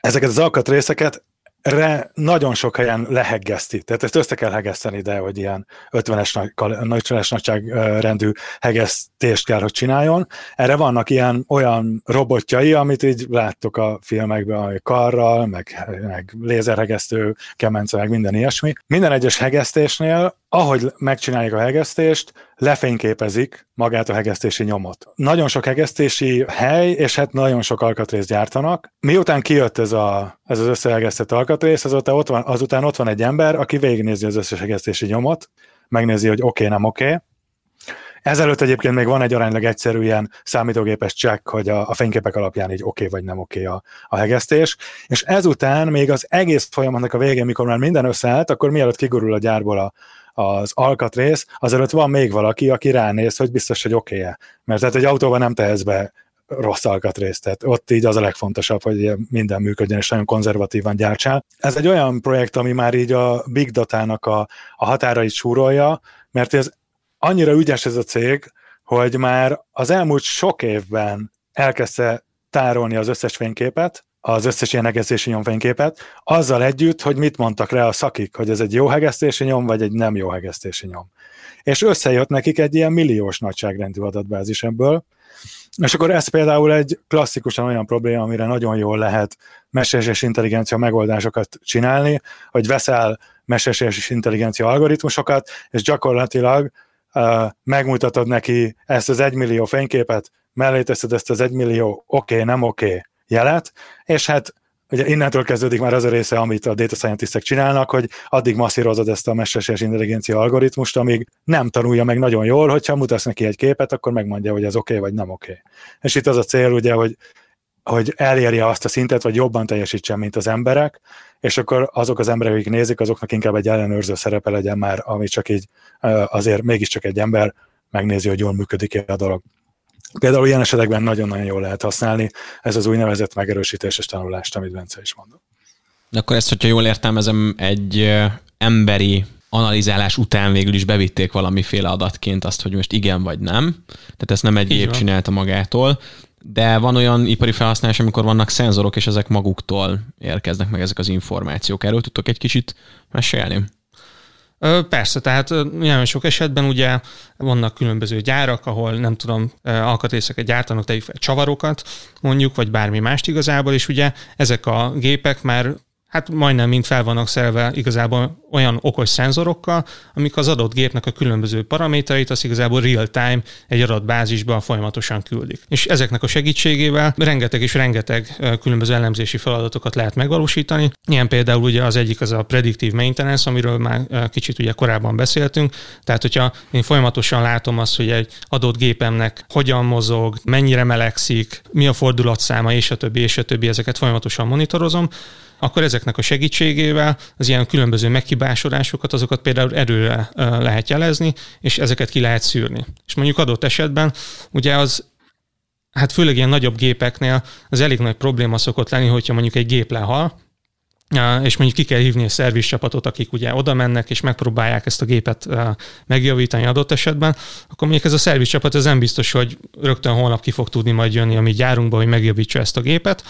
ezeket az alkatrészeket re nagyon sok helyen leheggeszti. Tehát ezt össze kell hegeszteni, de hogy ilyen 50-es, 50-es nagyságrendű hegesztést kell, hogy csináljon. Erre vannak ilyen olyan robotjai, amit így láttok a filmekben, hogy karral, meg, meg lézerhegesztő, kemence, meg minden ilyesmi. Minden egyes hegesztésnél ahogy megcsinálják a hegesztést, lefényképezik magát a hegesztési nyomot. Nagyon sok hegesztési hely, és hát nagyon sok alkatrészt gyártanak. Miután kijött ez, a, ez az összehegesztett alkatrész, azután ott, van, azután ott van egy ember, aki végignézi az összes hegesztési nyomot, megnézi, hogy oké, okay, nem oké, okay. Ezelőtt egyébként még van egy aránylag egyszerű ilyen számítógépes check, hogy a, a fényképek alapján így oké okay vagy nem oké okay a, a hegesztés, és ezután még az egész folyamatnak a végén, mikor már minden összeállt, akkor mielőtt kigurul a gyárból a, az alkatrész, azelőtt van még valaki, aki ránéz, hogy biztos, hogy oké -e. Mert tehát egy autóban nem tehetsz be rossz alkatrészt, tehát ott így az a legfontosabb, hogy minden működjön, és nagyon konzervatívan gyártsál. Ez egy olyan projekt, ami már így a big data-nak a, a határait súrolja, mert ez annyira ügyes ez a cég, hogy már az elmúlt sok évben elkezdte tárolni az összes fényképet, az összes ilyen hegesztési nyomfényképet, azzal együtt, hogy mit mondtak rá a szakik, hogy ez egy jó hegesztési nyom, vagy egy nem jó hegesztési nyom. És összejött nekik egy ilyen milliós nagyságrendű adatbázis ebből, és akkor ez például egy klasszikusan olyan probléma, amire nagyon jól lehet mesterséges intelligencia megoldásokat csinálni, hogy veszel mesterséges intelligencia algoritmusokat, és gyakorlatilag uh, megmutatod neki ezt az egymillió fényképet, mellé teszed ezt az egymillió oké, okay, nem oké okay jelet, és hát ugye innentől kezdődik már az a része, amit a data scientistek csinálnak, hogy addig masszírozod ezt a mesterséges intelligencia algoritmust, amíg nem tanulja meg nagyon jól, hogyha mutatsz neki egy képet, akkor megmondja, hogy ez oké okay, vagy nem oké. Okay. És itt az a cél, ugye, hogy hogy elérje azt a szintet, vagy jobban teljesítsen, mint az emberek, és akkor azok az emberek, akik nézik, azoknak inkább egy ellenőrző szerepe legyen már, ami csak így azért mégiscsak egy ember megnézi, hogy jól működik a dolog. Például ilyen esetekben nagyon-nagyon jól lehet használni ez az úgynevezett megerősítéses tanulást, amit Bence is mondott. De akkor ezt, hogyha jól értelmezem, egy emberi analizálás után végül is bevitték valamiféle adatként azt, hogy most igen vagy nem. Tehát ezt nem egy gép csinálta magától, de van olyan ipari felhasználás, amikor vannak szenzorok, és ezek maguktól érkeznek meg ezek az információk. Erről tudtok egy kicsit mesélni? Persze, tehát nagyon sok esetben ugye vannak különböző gyárak, ahol nem tudom, alkatrészeket gyártanak, tegyük csavarokat mondjuk, vagy bármi mást igazából, és ugye ezek a gépek már hát majdnem mind fel vannak szerve igazából olyan okos szenzorokkal, amik az adott gépnek a különböző paramétereit az igazából real-time egy adatbázisban folyamatosan küldik. És ezeknek a segítségével rengeteg és rengeteg különböző elemzési feladatokat lehet megvalósítani. Ilyen például ugye az egyik az a predictive maintenance, amiről már kicsit ugye korábban beszéltünk. Tehát, hogyha én folyamatosan látom azt, hogy egy adott gépemnek hogyan mozog, mennyire melegszik, mi a fordulatszáma, és a többi, és a többi, ezeket folyamatosan monitorozom, akkor ezeknek a segítségével az ilyen különböző meghibásodásokat, azokat például erőre lehet jelezni, és ezeket ki lehet szűrni. És mondjuk adott esetben ugye az hát főleg ilyen nagyobb gépeknél az elég nagy probléma szokott lenni, hogyha mondjuk egy gép lehal, és mondjuk ki kell hívni a szervizcsapatot, akik ugye oda mennek, és megpróbálják ezt a gépet megjavítani adott esetben, akkor mondjuk ez a szervizcsapat ez nem biztos, hogy rögtön holnap ki fog tudni majd jönni a mi gyárunkba, hogy megjavítsa ezt a gépet.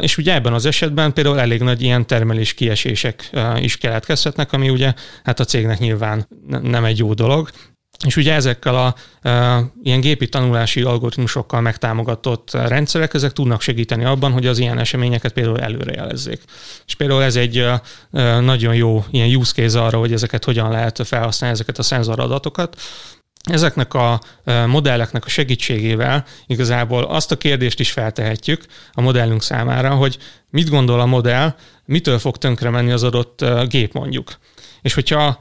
És ugye ebben az esetben például elég nagy ilyen termelés kiesések is keletkezhetnek, ami ugye hát a cégnek nyilván nem egy jó dolog, És ugye ezekkel a e, ilyen gépi tanulási algoritmusokkal megtámogatott rendszerek, ezek tudnak segíteni abban, hogy az ilyen eseményeket például előrejelezzék. És például ez egy e, nagyon jó ilyen use case arra, hogy ezeket hogyan lehet felhasználni, ezeket a szenzoradatokat. Ezeknek a modelleknek a segítségével igazából azt a kérdést is feltehetjük a modellünk számára, hogy mit gondol a modell, mitől fog tönkre menni az adott gép mondjuk. És hogyha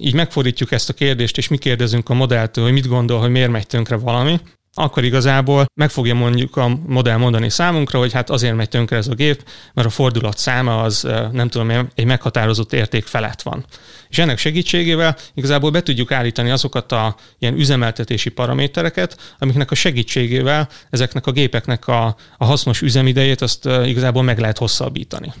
így megfordítjuk ezt a kérdést, és mi kérdezünk a modelltől, hogy mit gondol, hogy miért megy tönkre valami, akkor igazából meg fogja mondjuk a modell mondani számunkra, hogy hát azért megy tönkre ez a gép, mert a fordulat száma az nem tudom, egy meghatározott érték felett van. És ennek segítségével igazából be tudjuk állítani azokat a ilyen üzemeltetési paramétereket, amiknek a segítségével ezeknek a gépeknek a, a hasznos üzemidejét azt igazából meg lehet hosszabbítani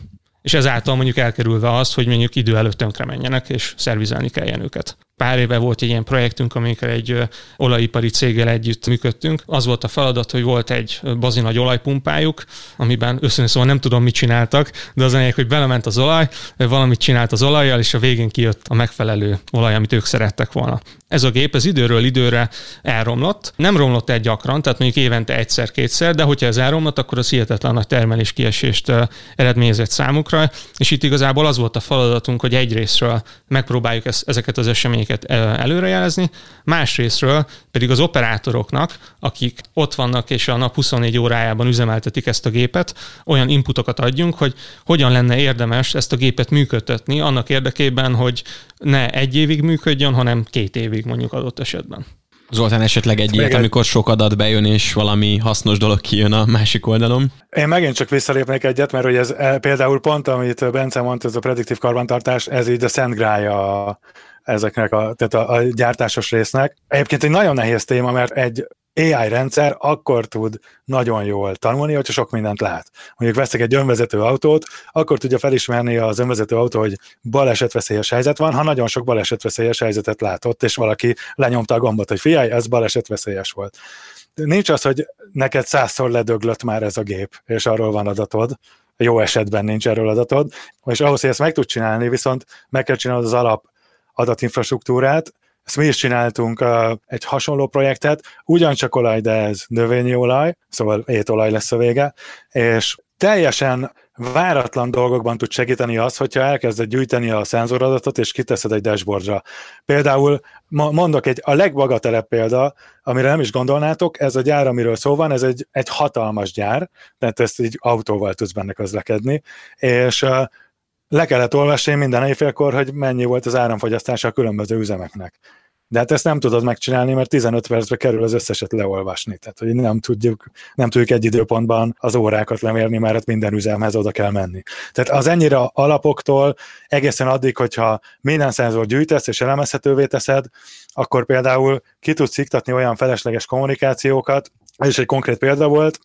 és ezáltal mondjuk elkerülve azt, hogy mondjuk idő előtt tönkre menjenek, és szervizelni kelljen őket. Pár éve volt egy ilyen projektünk, amikor egy olajipari céggel együtt működtünk. Az volt a feladat, hogy volt egy bazi nagy olajpumpájuk, amiben összesen szóval nem tudom, mit csináltak, de az lényeg, hogy belement az olaj, valamit csinált az olajjal, és a végén kijött a megfelelő olaj, amit ők szerettek volna. Ez a gép ez időről időre elromlott. Nem romlott egy gyakran, tehát mondjuk évente egyszer-kétszer, de hogyha ez elromlott, akkor az hihetetlen nagy termelés kiesést eredményezett számukra, és itt igazából az volt a feladatunk, hogy egyrésztről megpróbáljuk ezeket az eseményeket eredményeket előrejelezni, másrésztről pedig az operátoroknak, akik ott vannak és a nap 24 órájában üzemeltetik ezt a gépet, olyan inputokat adjunk, hogy hogyan lenne érdemes ezt a gépet működtetni annak érdekében, hogy ne egy évig működjön, hanem két évig mondjuk adott esetben. Zoltán, esetleg egy ilyet, amikor sok adat bejön, és valami hasznos dolog kijön a másik oldalon? Én megint csak visszalépnék egyet, mert hogy ez e, például pont, amit Bence mondta, ez a prediktív karbantartás, ez így a szent grája ezeknek a, tehát a, a gyártásos résznek. Egyébként egy nagyon nehéz téma, mert egy AI rendszer akkor tud nagyon jól tanulni, hogyha sok mindent lát. Mondjuk veszek egy önvezető autót, akkor tudja felismerni az önvezető autó, hogy balesetveszélyes helyzet van, ha nagyon sok balesetveszélyes helyzetet látott, és valaki lenyomta a gombot, hogy figyelj, ez balesetveszélyes volt. Nincs az, hogy neked százszor ledöglött már ez a gép, és arról van adatod, jó esetben nincs erről adatod, és ahhoz, hogy ezt meg tud csinálni, viszont meg kell csinálni az alap adatinfrastruktúrát, ezt mi is csináltunk egy hasonló projektet, ugyancsak olaj, de ez növényi olaj, szóval étolaj lesz a vége, és teljesen váratlan dolgokban tud segíteni az, hogyha elkezded gyűjteni a szenzoradatot, és kiteszed egy dashboardra. Például mondok egy a legbagatelebb példa, amire nem is gondolnátok, ez a gyár, amiről szó van, ez egy, egy hatalmas gyár, tehát ezt egy autóval tudsz benne közlekedni, és uh, le kellett olvasni minden éjfélkor, hogy mennyi volt az áramfogyasztása a különböző üzemeknek. De hát ezt nem tudod megcsinálni, mert 15 percbe kerül az összeset leolvasni. Tehát, hogy nem tudjuk, nem tudjuk egy időpontban az órákat lemérni, mert hát minden üzemhez oda kell menni. Tehát az ennyire alapoktól egészen addig, hogyha minden szenzor gyűjtesz és elemezhetővé teszed, akkor például ki tudsz iktatni olyan felesleges kommunikációkat, ez is egy konkrét példa volt,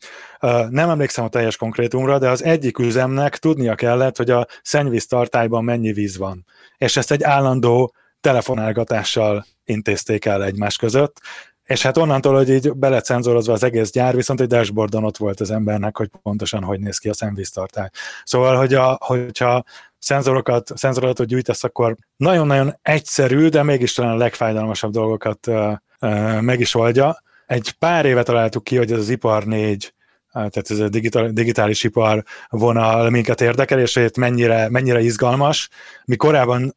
nem emlékszem a teljes konkrétumra, de az egyik üzemnek tudnia kellett, hogy a szennyvíz tartályban mennyi víz van. És ezt egy állandó telefonálgatással intézték el egymás között, és hát onnantól, hogy így belecenzorozva az egész gyár, viszont egy dashboardon ott volt az embernek, hogy pontosan hogy néz ki a szennyvíztartály. Szóval, hogy a, hogyha szenzorokat, szenzorokat gyűjtesz, akkor nagyon-nagyon egyszerű, de mégis talán a legfájdalmasabb dolgokat uh, uh, meg is oldja. Egy pár éve találtuk ki, hogy ez az ipar 4 tehát ez a digital, digitális ipar vonal minket érdekel, és hogy mennyire, mennyire izgalmas. Mi korábban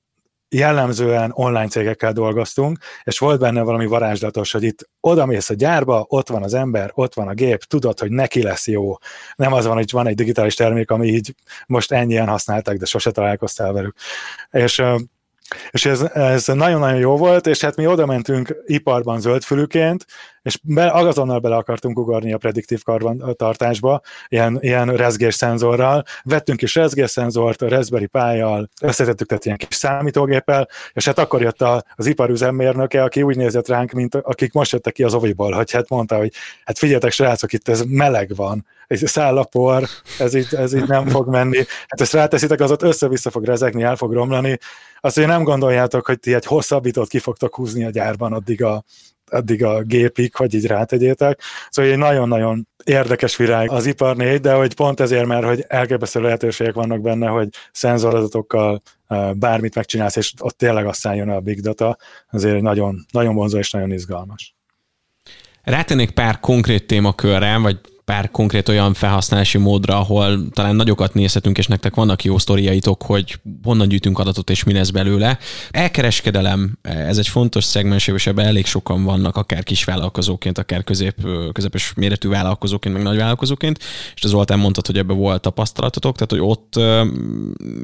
jellemzően online cégekkel dolgoztunk, és volt benne valami varázslatos, hogy itt oda a gyárba, ott van az ember, ott van a gép, tudod, hogy neki lesz jó. Nem az van, hogy van egy digitális termék, ami így most ennyien használták, de sose találkoztál velük. És és ez, ez nagyon-nagyon jó volt, és hát mi oda mentünk iparban zöldfülüként, és be, azonnal bele akartunk ugorni a prediktív karbantartásba, ilyen, ilyen rezgés szenzorral. Vettünk is rezgés szenzort, a Raspberry Pi-jal, összetettük tehát ilyen kis számítógéppel, és hát akkor jött a, az iparüzemmérnöke, aki úgy nézett ránk, mint akik most jöttek ki az oviból, hogy hát mondta, hogy hát figyeljetek srácok, itt ez meleg van, egy szállapor, ez így, ez így nem fog menni. Hát ezt ráteszitek, az ott össze-vissza fog rezegni, el fog romlani. Azt, hogy nem gondoljátok, hogy ti egy hosszabbítót ki fogtok húzni a gyárban addig a, addig a gépig, hogy így rátegyétek. Szóval egy nagyon-nagyon érdekes virág az ipar négy, de hogy pont ezért, mert hogy elképesztő lehetőségek vannak benne, hogy szenzoradatokkal bármit megcsinálsz, és ott tényleg aztán jön a big data, azért nagyon, nagyon vonzó és nagyon izgalmas. Rátennék pár konkrét témakörre, vagy pár konkrét olyan felhasználási módra, ahol talán nagyokat nézhetünk, és nektek vannak jó sztoriaitok, hogy honnan gyűjtünk adatot, és mi lesz belőle. Elkereskedelem, ez egy fontos szegmens, és ebben elég sokan vannak, akár kis vállalkozóként, akár közép, közepes méretű vállalkozóként, meg nagy vállalkozóként, és az Zoltán mondtad, hogy ebben volt tapasztalatotok, tehát hogy ott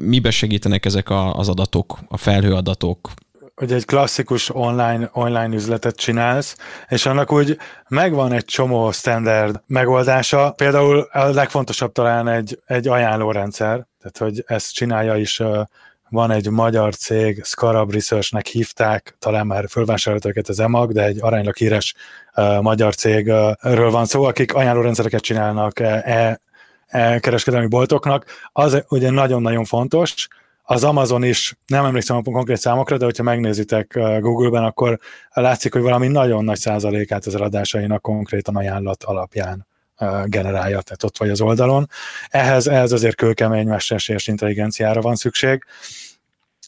mibe segítenek ezek az adatok, a felhőadatok, hogy egy klasszikus online, online üzletet csinálsz, és annak úgy megvan egy csomó standard megoldása. Például a legfontosabb talán egy, egy ajánlórendszer, tehát hogy ezt csinálja is van egy magyar cég, Scarab Researchnek hívták, talán már fölvásárolt őket az EMAG, de egy aránylag híres uh, magyar cégről van szó, akik ajánlórendszereket csinálnak e, e kereskedelmi boltoknak. Az ugye nagyon-nagyon fontos, az Amazon is, nem emlékszem a konkrét számokra, de hogyha megnézitek uh, Google-ben, akkor látszik, hogy valami nagyon nagy százalékát az eladásainak konkrétan ajánlat alapján uh, generálja, tehát ott vagy az oldalon. Ehhez, ehhez azért kőkemény mesterséges intelligenciára van szükség,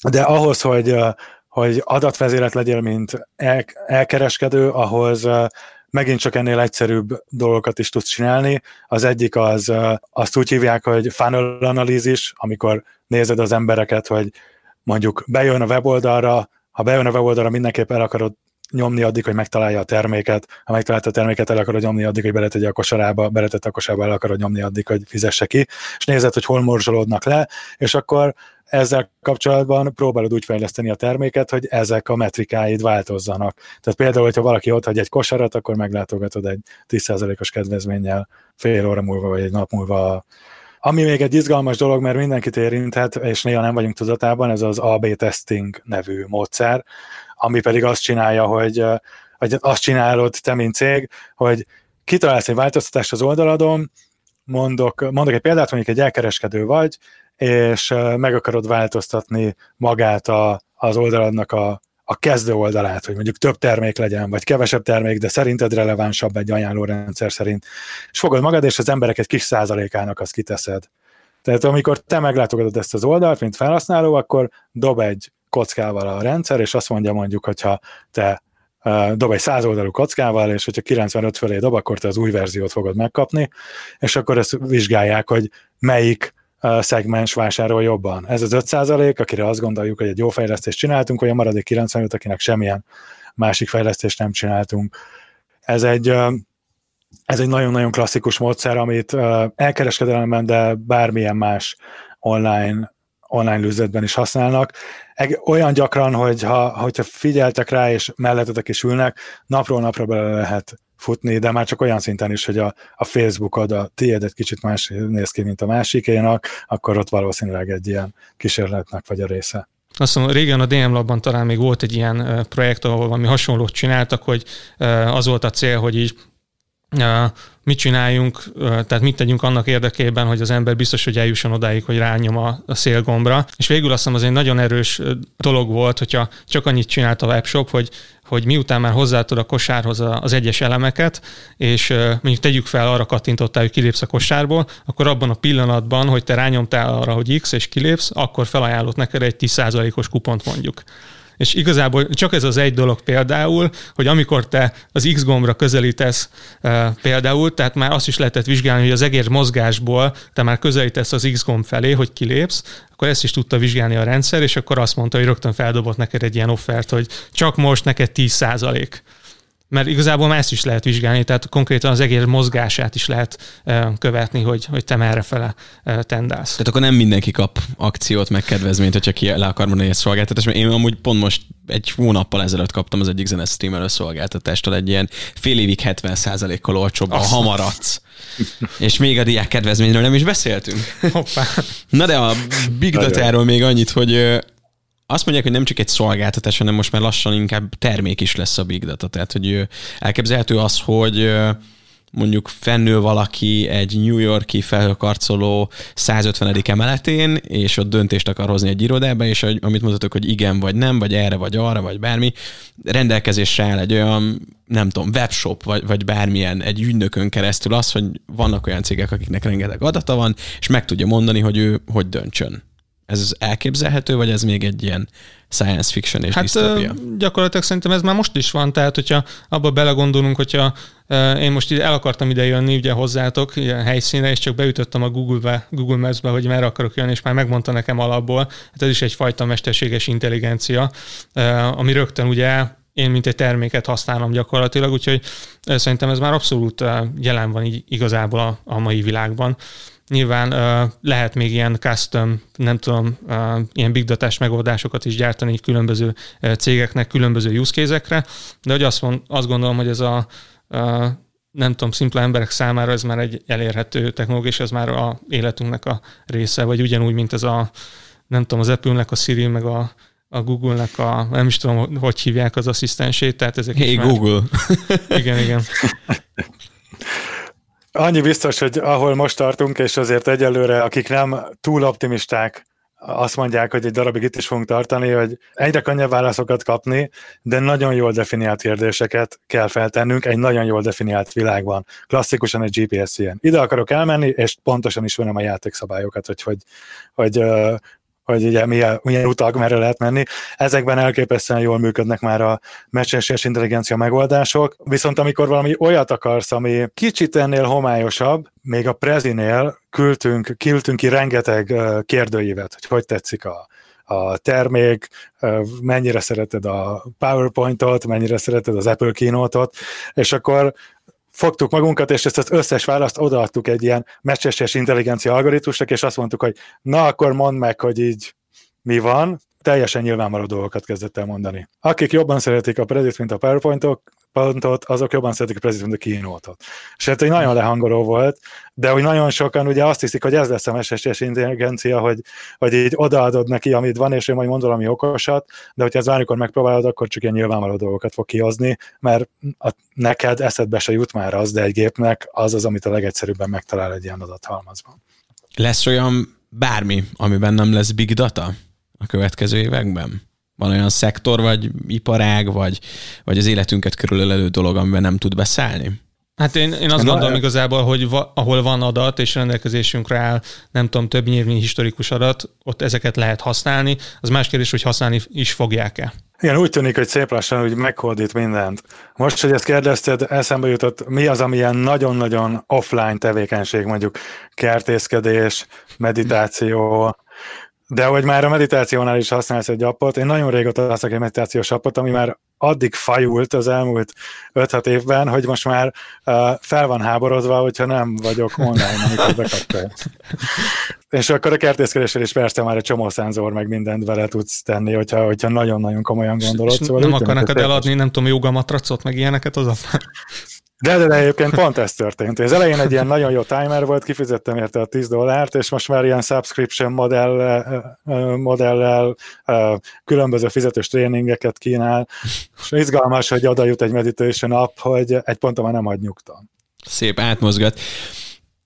de ahhoz, hogy, uh, hogy adatvezéret legyél, mint el, elkereskedő, ahhoz megint csak ennél egyszerűbb dolgokat is tudsz csinálni. Az egyik az, azt úgy hívják, hogy funnel analízis, amikor nézed az embereket, hogy mondjuk bejön a weboldalra, ha bejön a weboldalra, mindenképp el akarod nyomni addig, hogy megtalálja a terméket, ha megtalálta a terméket, el akarod nyomni addig, hogy beletegye a kosarába, beletette a kosarába, el akarod nyomni addig, hogy fizesse ki, és nézed, hogy hol morzsolódnak le, és akkor ezzel kapcsolatban próbálod úgy fejleszteni a terméket, hogy ezek a metrikáid változzanak. Tehát például, hogyha valaki ott hagy egy kosarat, akkor meglátogatod egy 10%-os kedvezménnyel fél óra múlva, vagy egy nap múlva. Ami még egy izgalmas dolog, mert mindenkit érinthet, és néha nem vagyunk tudatában, ez az AB testing nevű módszer, ami pedig azt csinálja, hogy, hogy azt csinálod te, mint cég, hogy kitalálsz egy változtatást az oldaladon, mondok, mondok egy példát, mondjuk egy elkereskedő vagy, és meg akarod változtatni magát a, az oldaladnak a, a kezdő oldalát, hogy mondjuk több termék legyen, vagy kevesebb termék, de szerinted relevánsabb egy ajánlórendszer szerint. És fogod magad, és az emberek egy kis százalékának azt kiteszed. Tehát amikor te meglátogatod ezt az oldalt, mint felhasználó, akkor dob egy kockával a rendszer, és azt mondja mondjuk, hogyha te dob egy száz oldalú kockával, és hogyha 95 fölé dob, akkor te az új verziót fogod megkapni, és akkor ezt vizsgálják, hogy melyik szegmens vásárol jobban. Ez az 5 százalék, akire azt gondoljuk, hogy egy jó fejlesztést csináltunk, vagy a maradék 95, akinek semmilyen másik fejlesztést nem csináltunk. Ez egy ez egy nagyon-nagyon klasszikus módszer, amit elkereskedelemben, de bármilyen más online online üzletben is használnak. Olyan gyakran, hogy ha, hogyha figyeltek rá, és mellettetek is ülnek, napról napra bele lehet futni, de már csak olyan szinten is, hogy a, a Facebookod, a tiéd egy kicsit más néz ki, mint a másikénak, akkor ott valószínűleg egy ilyen kísérletnek vagy a része. Azt mondom, régen a DM Labban talán még volt egy ilyen projekt, ahol valami hasonlót csináltak, hogy az volt a cél, hogy így mit csináljunk, tehát mit tegyünk annak érdekében, hogy az ember biztos, hogy eljusson odáig, hogy rányom a, a szélgombra. És végül azt hiszem az egy nagyon erős dolog volt, hogyha csak annyit csinált a webshop, hogy hogy miután már hozzátod a kosárhoz az egyes elemeket, és mondjuk tegyük fel, arra kattintottál, hogy kilépsz a kosárból, akkor abban a pillanatban, hogy te rányomtál arra, hogy X, és kilépsz, akkor felajánlott neked egy 10%-os kupont mondjuk. És igazából csak ez az egy dolog például, hogy amikor te az X gombra közelítesz e, például, tehát már azt is lehetett vizsgálni, hogy az egér mozgásból te már közelítesz az X gomb felé, hogy kilépsz, akkor ezt is tudta vizsgálni a rendszer, és akkor azt mondta, hogy rögtön feldobott neked egy ilyen offert, hogy csak most neked 10 százalék mert igazából már ezt is lehet vizsgálni, tehát konkrétan az egész mozgását is lehet követni, hogy, hogy te merre fele tendálsz. Tehát akkor nem mindenki kap akciót, meg kedvezményt, hogyha ki le akar mondani egy szolgáltatást, mert én amúgy pont most egy hónappal ezelőtt kaptam az egyik zenes streamer szolgáltatástól egy ilyen fél évig 70%-kal olcsóbb a hamaradsz. És még a diák kedvezményről nem is beszéltünk. Hoppá. Na de a Big Data-ról még annyit, hogy azt mondják, hogy nem csak egy szolgáltatás, hanem most már lassan inkább termék is lesz a Big Data. Tehát, hogy elképzelhető az, hogy mondjuk fennül valaki egy New Yorki felhőkarcoló 150. emeletén, és ott döntést akar hozni egy irodába, és amit mutatok, hogy igen vagy nem, vagy erre vagy arra, vagy bármi, rendelkezésre áll egy olyan, nem tudom, webshop, vagy, vagy bármilyen egy ügynökön keresztül az, hogy vannak olyan cégek, akiknek rengeteg adata van, és meg tudja mondani, hogy ő hogy döntsön. Ez elképzelhető, vagy ez még egy ilyen science fiction és hát, disztopia? gyakorlatilag szerintem ez már most is van, tehát hogyha abba belegondolunk, hogyha én most el akartam ide jönni ugye hozzátok ilyen helyszínre, és csak beütöttem a Google-be, Google Maps-be, hogy merre akarok jönni, és már megmondta nekem alapból, hát ez is egyfajta mesterséges intelligencia, ami rögtön ugye én mint egy terméket használom gyakorlatilag, úgyhogy szerintem ez már abszolút jelen van így igazából a, a mai világban. Nyilván uh, lehet még ilyen custom, nem tudom, uh, ilyen big data megoldásokat is gyártani különböző uh, cégeknek, különböző use case-ekre, de hogy azt, mond, azt gondolom, hogy ez a uh, nem tudom, szimpla emberek számára ez már egy elérhető technológia, és ez már a életünknek a része, vagy ugyanúgy, mint ez a, nem tudom, az Apple-nek a Siri, meg a, a Google-nek a, nem is tudom, hogy hívják az asszisztensét, tehát ezek Hey Google! igen, igen. *laughs* Annyi biztos, hogy ahol most tartunk, és azért egyelőre, akik nem túl optimisták, azt mondják, hogy egy darabig itt is fogunk tartani, hogy egyre könnyebb válaszokat kapni, de nagyon jól definiált kérdéseket kell feltennünk egy nagyon jól definiált világban. Klasszikusan egy GPS ilyen. Ide akarok elmenni, és pontosan ismerem a játékszabályokat, hogy, hogy, hogy hogy ugye milyen, milyen utak merre lehet menni. Ezekben elképesztően jól működnek már a mesterséges intelligencia megoldások, viszont amikor valami olyat akarsz, ami kicsit ennél homályosabb, még a Prezinél küldtünk, küldtünk ki rengeteg kérdőívet, hogy hogy tetszik a, a termék, mennyire szereted a PowerPointot, mennyire szereted az Apple Keynote-ot, és akkor fogtuk magunkat, és ezt az összes választ odaadtuk egy ilyen mesterséges intelligencia algoritmusnak, és azt mondtuk, hogy na akkor mondd meg, hogy így mi van, teljesen nyilvánvaló dolgokat kezdett el mondani. Akik jobban szeretik a Predit, mint a PowerPointok, pontot, azok jobban szeretik a President a kínótot. És hát egy nagyon lehangoló volt, de hogy nagyon sokan ugye azt hiszik, hogy ez lesz a mesterséges intelligencia, hogy, hogy így odaadod neki, amit van, és ő majd mond valami okosat, de hogyha ez bármikor megpróbálod, akkor csak ilyen nyilvánvaló dolgokat fog kihozni, mert a, neked eszedbe se jut már az, de egy gépnek az az, amit a legegyszerűbben megtalál egy ilyen adathalmazban. Lesz olyan bármi, amiben nem lesz big data a következő években? Van olyan szektor, vagy iparág, vagy, vagy az életünket körülölelő dolog, amiben nem tud beszállni? Hát én, én azt Na, gondolom igazából, hogy va, ahol van adat, és rendelkezésünkre áll, nem tudom, több nyilványi historikus adat, ott ezeket lehet használni. Az más kérdés, hogy használni is fogják-e. Igen, úgy tűnik, hogy szép lassan úgy meghódít mindent. Most, hogy ezt kérdezted, eszembe jutott, mi az, ami ilyen nagyon-nagyon offline tevékenység, mondjuk kertészkedés, meditáció, de hogy már a meditációnál is használsz egy appot, én nagyon régóta használok egy meditációs appot, ami már addig fajult az elmúlt 5-6 évben, hogy most már uh, fel van háborodva, hogyha nem vagyok online, amikor bekapcsolja. *laughs* És akkor a kertészkedéssel is persze már egy csomó szenzor, meg mindent vele tudsz tenni, hogyha, hogyha nagyon-nagyon komolyan gondolod. És szóval nem akarnak eladni, nem tudom, jogamatracot, meg ilyeneket az a de, de, de egyébként pont ez történt. Az elején egy ilyen nagyon jó timer volt, kifizettem érte a 10 dollárt, és most már ilyen subscription modell, modellel különböző fizetős tréningeket kínál, és izgalmas, hogy oda jut egy meditation app, hogy egy ponton már nem hagy nyugton. Szép átmozgat.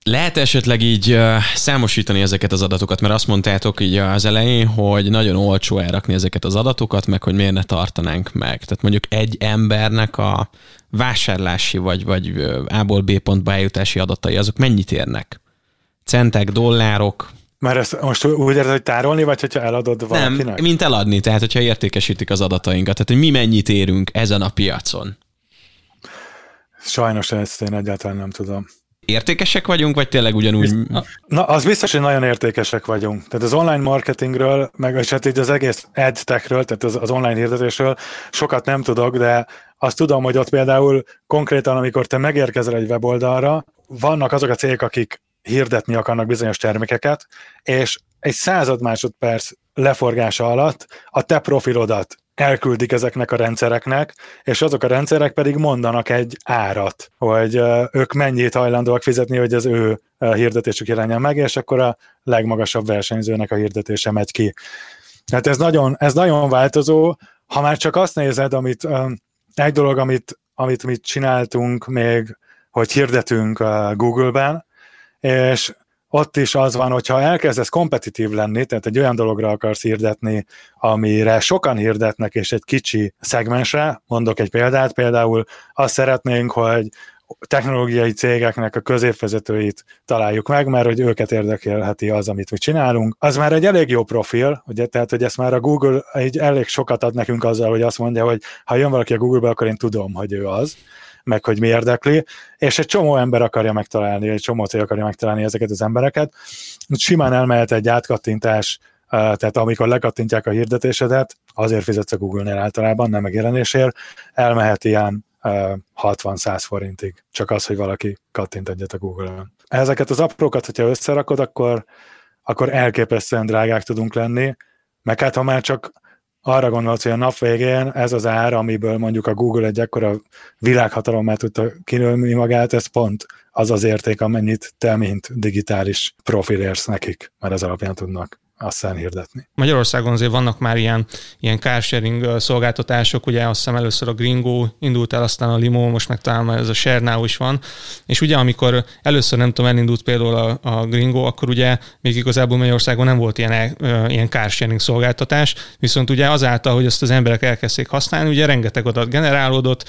Lehet esetleg így számosítani ezeket az adatokat, mert azt mondtátok így az elején, hogy nagyon olcsó elrakni ezeket az adatokat, meg hogy miért ne tartanánk meg. Tehát mondjuk egy embernek a vásárlási vagy, vagy A-ból B pontba eljutási adatai, azok mennyit érnek? Centek, dollárok? Mert ezt most úgy érzed, hogy tárolni, vagy hogyha eladod valakinek? Nem, mint eladni, tehát hogyha értékesítik az adatainkat. Tehát, hogy mi mennyit érünk ezen a piacon? Sajnos ezt én egyáltalán nem tudom értékesek vagyunk, vagy tényleg ugyanúgy? Na, az biztos, hogy nagyon értékesek vagyunk. Tehát az online marketingről, meg hát így az egész edtechről, tehát az, az online hirdetésről sokat nem tudok, de azt tudom, hogy ott például konkrétan, amikor te megérkezel egy weboldalra, vannak azok a cégek, akik hirdetni akarnak bizonyos termékeket, és egy század másodperc leforgása alatt a te profilodat elküldik ezeknek a rendszereknek, és azok a rendszerek pedig mondanak egy árat, hogy ők mennyit hajlandóak fizetni, hogy az ő hirdetésük jelenjen meg, és akkor a legmagasabb versenyzőnek a hirdetése megy ki. Tehát ez nagyon, ez nagyon változó, ha már csak azt nézed, amit egy dolog, amit, amit mi csináltunk még hogy hirdetünk Google-ben, és ott is az van, hogyha elkezdesz kompetitív lenni, tehát egy olyan dologra akarsz hirdetni, amire sokan hirdetnek, és egy kicsi szegmensre, mondok egy példát, például azt szeretnénk, hogy technológiai cégeknek a középvezetőit találjuk meg, mert hogy őket érdekelheti az, amit mi csinálunk. Az már egy elég jó profil, ugye, tehát hogy ezt már a Google egy elég sokat ad nekünk azzal, hogy azt mondja, hogy ha jön valaki a Google-be, akkor én tudom, hogy ő az meg hogy mi érdekli, és egy csomó ember akarja megtalálni, egy csomó cég akarja megtalálni ezeket az embereket. Simán elmehet egy átkattintás, tehát amikor lekattintják a hirdetésedet, azért fizetsz a Google-nél általában, nem megjelenésért, elmehet ilyen 60-100 forintig, csak az, hogy valaki kattint egyet a Google-on. Ezeket az aprókat, hogyha összerakod, akkor, akkor elképesztően drágák tudunk lenni, meg hát ha már csak arra gondolsz, hogy a nap végén ez az ár, amiből mondjuk a Google egy ekkora világhatalommá tudta kinőni magát, ez pont az az érték, amennyit te, mint digitális profil érsz nekik, mert ez alapján tudnak aztán hirdetni. Magyarországon azért vannak már ilyen, ilyen carsharing szolgáltatások, ugye azt hiszem először a Gringo indult el, aztán a Limo, most meg talán ez a ShareNow is van, és ugye amikor először nem tudom, elindult például a, a Gringo, akkor ugye még igazából Magyarországon nem volt ilyen, ilyen carsharing szolgáltatás, viszont ugye azáltal, hogy ezt az emberek elkezdték használni, ugye rengeteg adat generálódott,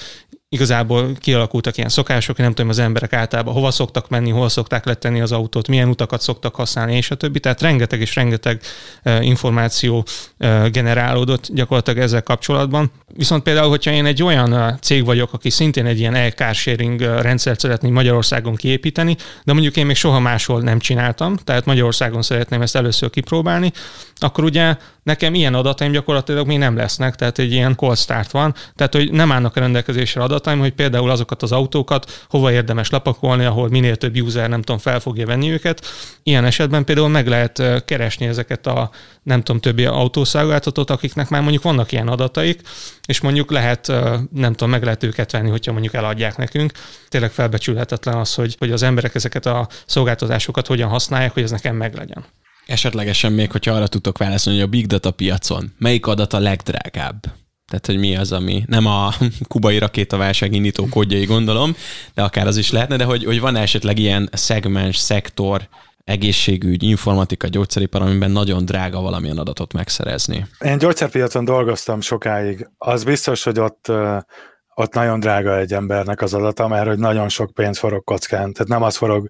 igazából kialakultak ilyen szokások, nem tudom, az emberek általában hova szoktak menni, hol szokták letenni az autót, milyen utakat szoktak használni, és a többi. Tehát rengeteg és rengeteg információ generálódott gyakorlatilag ezzel kapcsolatban. Viszont például, hogyha én egy olyan cég vagyok, aki szintén egy ilyen e sharing rendszert szeretném Magyarországon kiépíteni, de mondjuk én még soha máshol nem csináltam, tehát Magyarországon szeretném ezt először kipróbálni, akkor ugye nekem ilyen adataim gyakorlatilag még nem lesznek, tehát egy ilyen cold start van, tehát hogy nem állnak a rendelkezésre adataim, hogy például azokat az autókat hova érdemes lepakolni, ahol minél több user nem tudom, fel fogja venni őket. Ilyen esetben például meg lehet keresni ezeket a nem tudom, többi autószolgáltatót, akiknek már mondjuk vannak ilyen adataik, és mondjuk lehet, nem tudom, meg lehet őket venni, hogyha mondjuk eladják nekünk. Tényleg felbecsülhetetlen az, hogy, hogy az emberek ezeket a szolgáltatásokat hogyan használják, hogy ez nekem meglegyen. Esetlegesen még, hogyha arra tudtok válaszolni, hogy a big data piacon melyik adat a legdrágább? Tehát, hogy mi az, ami nem a *laughs* kubai rakétaválság indító kódjai gondolom, de akár az is lehetne, de hogy, hogy van esetleg ilyen szegmens, szektor, egészségügy, informatika, gyógyszeripar, amiben nagyon drága valamilyen adatot megszerezni. Én gyógyszerpiacon dolgoztam sokáig. Az biztos, hogy ott, ott nagyon drága egy embernek az adata, mert hogy nagyon sok pénz forog kockán. Tehát nem az forog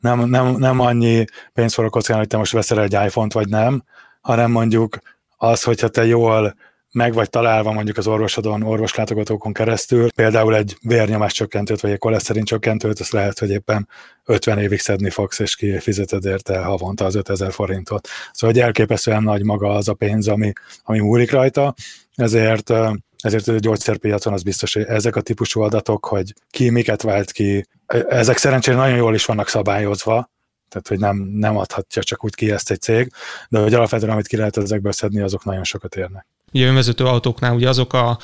nem, nem, nem annyi pénz forog kockán, hogy te most veszel egy iPhone-t, vagy nem, hanem mondjuk az, hogyha te jól meg vagy találva mondjuk az orvosodon, orvoslátogatókon keresztül, például egy vérnyomás csökkentőt, vagy egy koleszterin csökkentőt, azt lehet, hogy éppen 50 évig szedni fogsz, és kifizeted érte havonta az 5000 forintot. Szóval, hogy elképesztően nagy maga az a pénz, ami, ami múlik rajta, ezért ezért a gyógyszerpiacon az biztos, hogy ezek a típusú adatok, hogy ki miket vált ki, ezek szerencsére nagyon jól is vannak szabályozva, tehát hogy nem, nem adhatja csak úgy ki ezt egy cég, de hogy alapvetően amit ki lehet ezekből szedni, azok nagyon sokat érnek. Ugye önvezető autóknál ugye azok a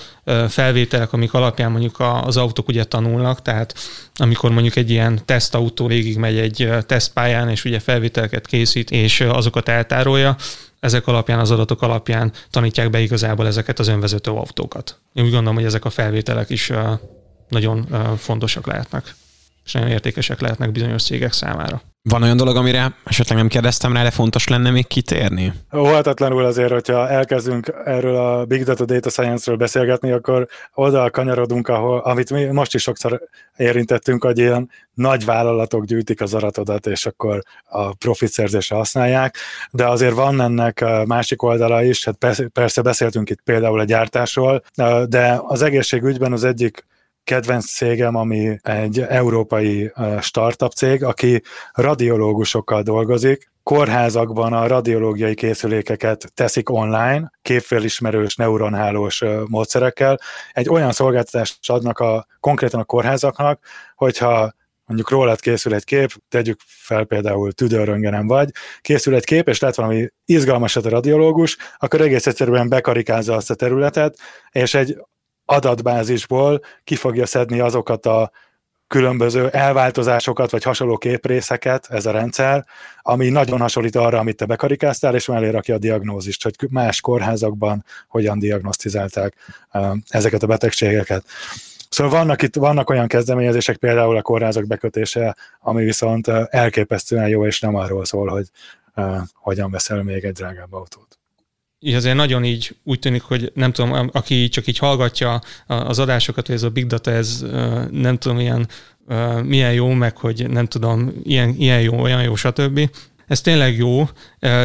felvételek, amik alapján mondjuk az autók ugye tanulnak, tehát amikor mondjuk egy ilyen tesztautó végig megy egy tesztpályán, és ugye felvételeket készít, és azokat eltárolja, ezek alapján, az adatok alapján tanítják be igazából ezeket az önvezető autókat. Én úgy gondolom, hogy ezek a felvételek is nagyon fontosak lehetnek, és nagyon értékesek lehetnek bizonyos cégek számára. Van olyan dolog, amire esetleg nem kérdeztem rá, de fontos lenne még kitérni? Óhatatlanul azért, hogyha elkezdünk erről a Big Data Data Science-ről beszélgetni, akkor oda kanyarodunk, ahol, amit mi most is sokszor érintettünk, hogy ilyen nagy vállalatok gyűjtik az aratodat, és akkor a profit szerzésre használják, de azért van ennek másik oldala is, hát persze beszéltünk itt például a gyártásról, de az egészségügyben az egyik kedvenc cégem, ami egy európai startup cég, aki radiológusokkal dolgozik, kórházakban a radiológiai készülékeket teszik online, képfélismerős neuronhálós módszerekkel. Egy olyan szolgáltatást adnak a, konkrétan a kórházaknak, hogyha mondjuk rólad készül egy kép, tegyük fel például tüdőröngenem vagy, készül egy kép, és lett valami izgalmasat a radiológus, akkor egész egyszerűen bekarikázza azt a területet, és egy adatbázisból ki fogja szedni azokat a különböző elváltozásokat, vagy hasonló képrészeket ez a rendszer, ami nagyon hasonlít arra, amit te bekarikáztál, és mellé rakja a diagnózist, hogy más kórházakban hogyan diagnosztizálták ezeket a betegségeket. Szóval vannak itt vannak olyan kezdeményezések, például a kórházak bekötése, ami viszont elképesztően jó, és nem arról szól, hogy hogyan veszel még egy drágább autót így azért nagyon így úgy tűnik, hogy nem tudom, aki csak így hallgatja az adásokat, hogy ez a big data, ez nem tudom, ilyen, milyen jó, meg hogy nem tudom, ilyen, ilyen jó, olyan jó, stb. Ez tényleg jó,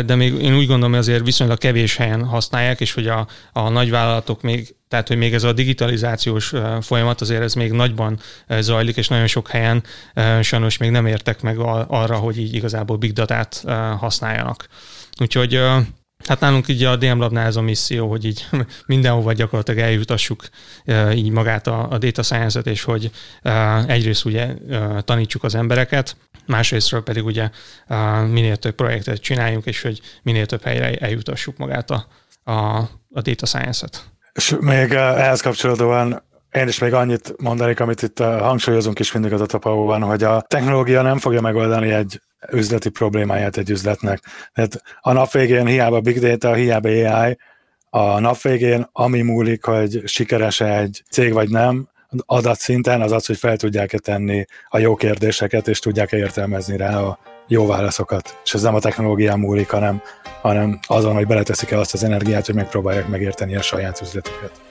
de még én úgy gondolom, hogy azért viszonylag kevés helyen használják, és hogy a, a nagyvállalatok még, tehát hogy még ez a digitalizációs folyamat azért ez még nagyban zajlik, és nagyon sok helyen sajnos még nem értek meg arra, hogy így igazából big datát használjanak. Úgyhogy Hát nálunk így a DM Labnál ez a misszió, hogy így *laughs* mindenhova gyakorlatilag eljutassuk így magát a, a data science-et, és hogy egyrészt ugye tanítsuk az embereket, másrésztről pedig ugye minél több projektet csináljunk, és hogy minél több helyre eljutassuk magát a, a, a data science-et. És még ehhez kapcsolódóan én is még annyit mondanék, amit itt hangsúlyozunk is mindig az a tapauban, hogy a technológia nem fogja megoldani egy üzleti problémáját egy üzletnek. Tehát a nap végén hiába big data, hiába AI, a nap végén ami múlik, hogy sikeres egy cég vagy nem, adatszinten az az, hogy fel tudják-e tenni a jó kérdéseket, és tudják-e értelmezni rá a jó válaszokat. És ez nem a technológián múlik, hanem, hanem azon, hogy beleteszik-e azt az energiát, hogy megpróbálják megérteni a saját üzletüket.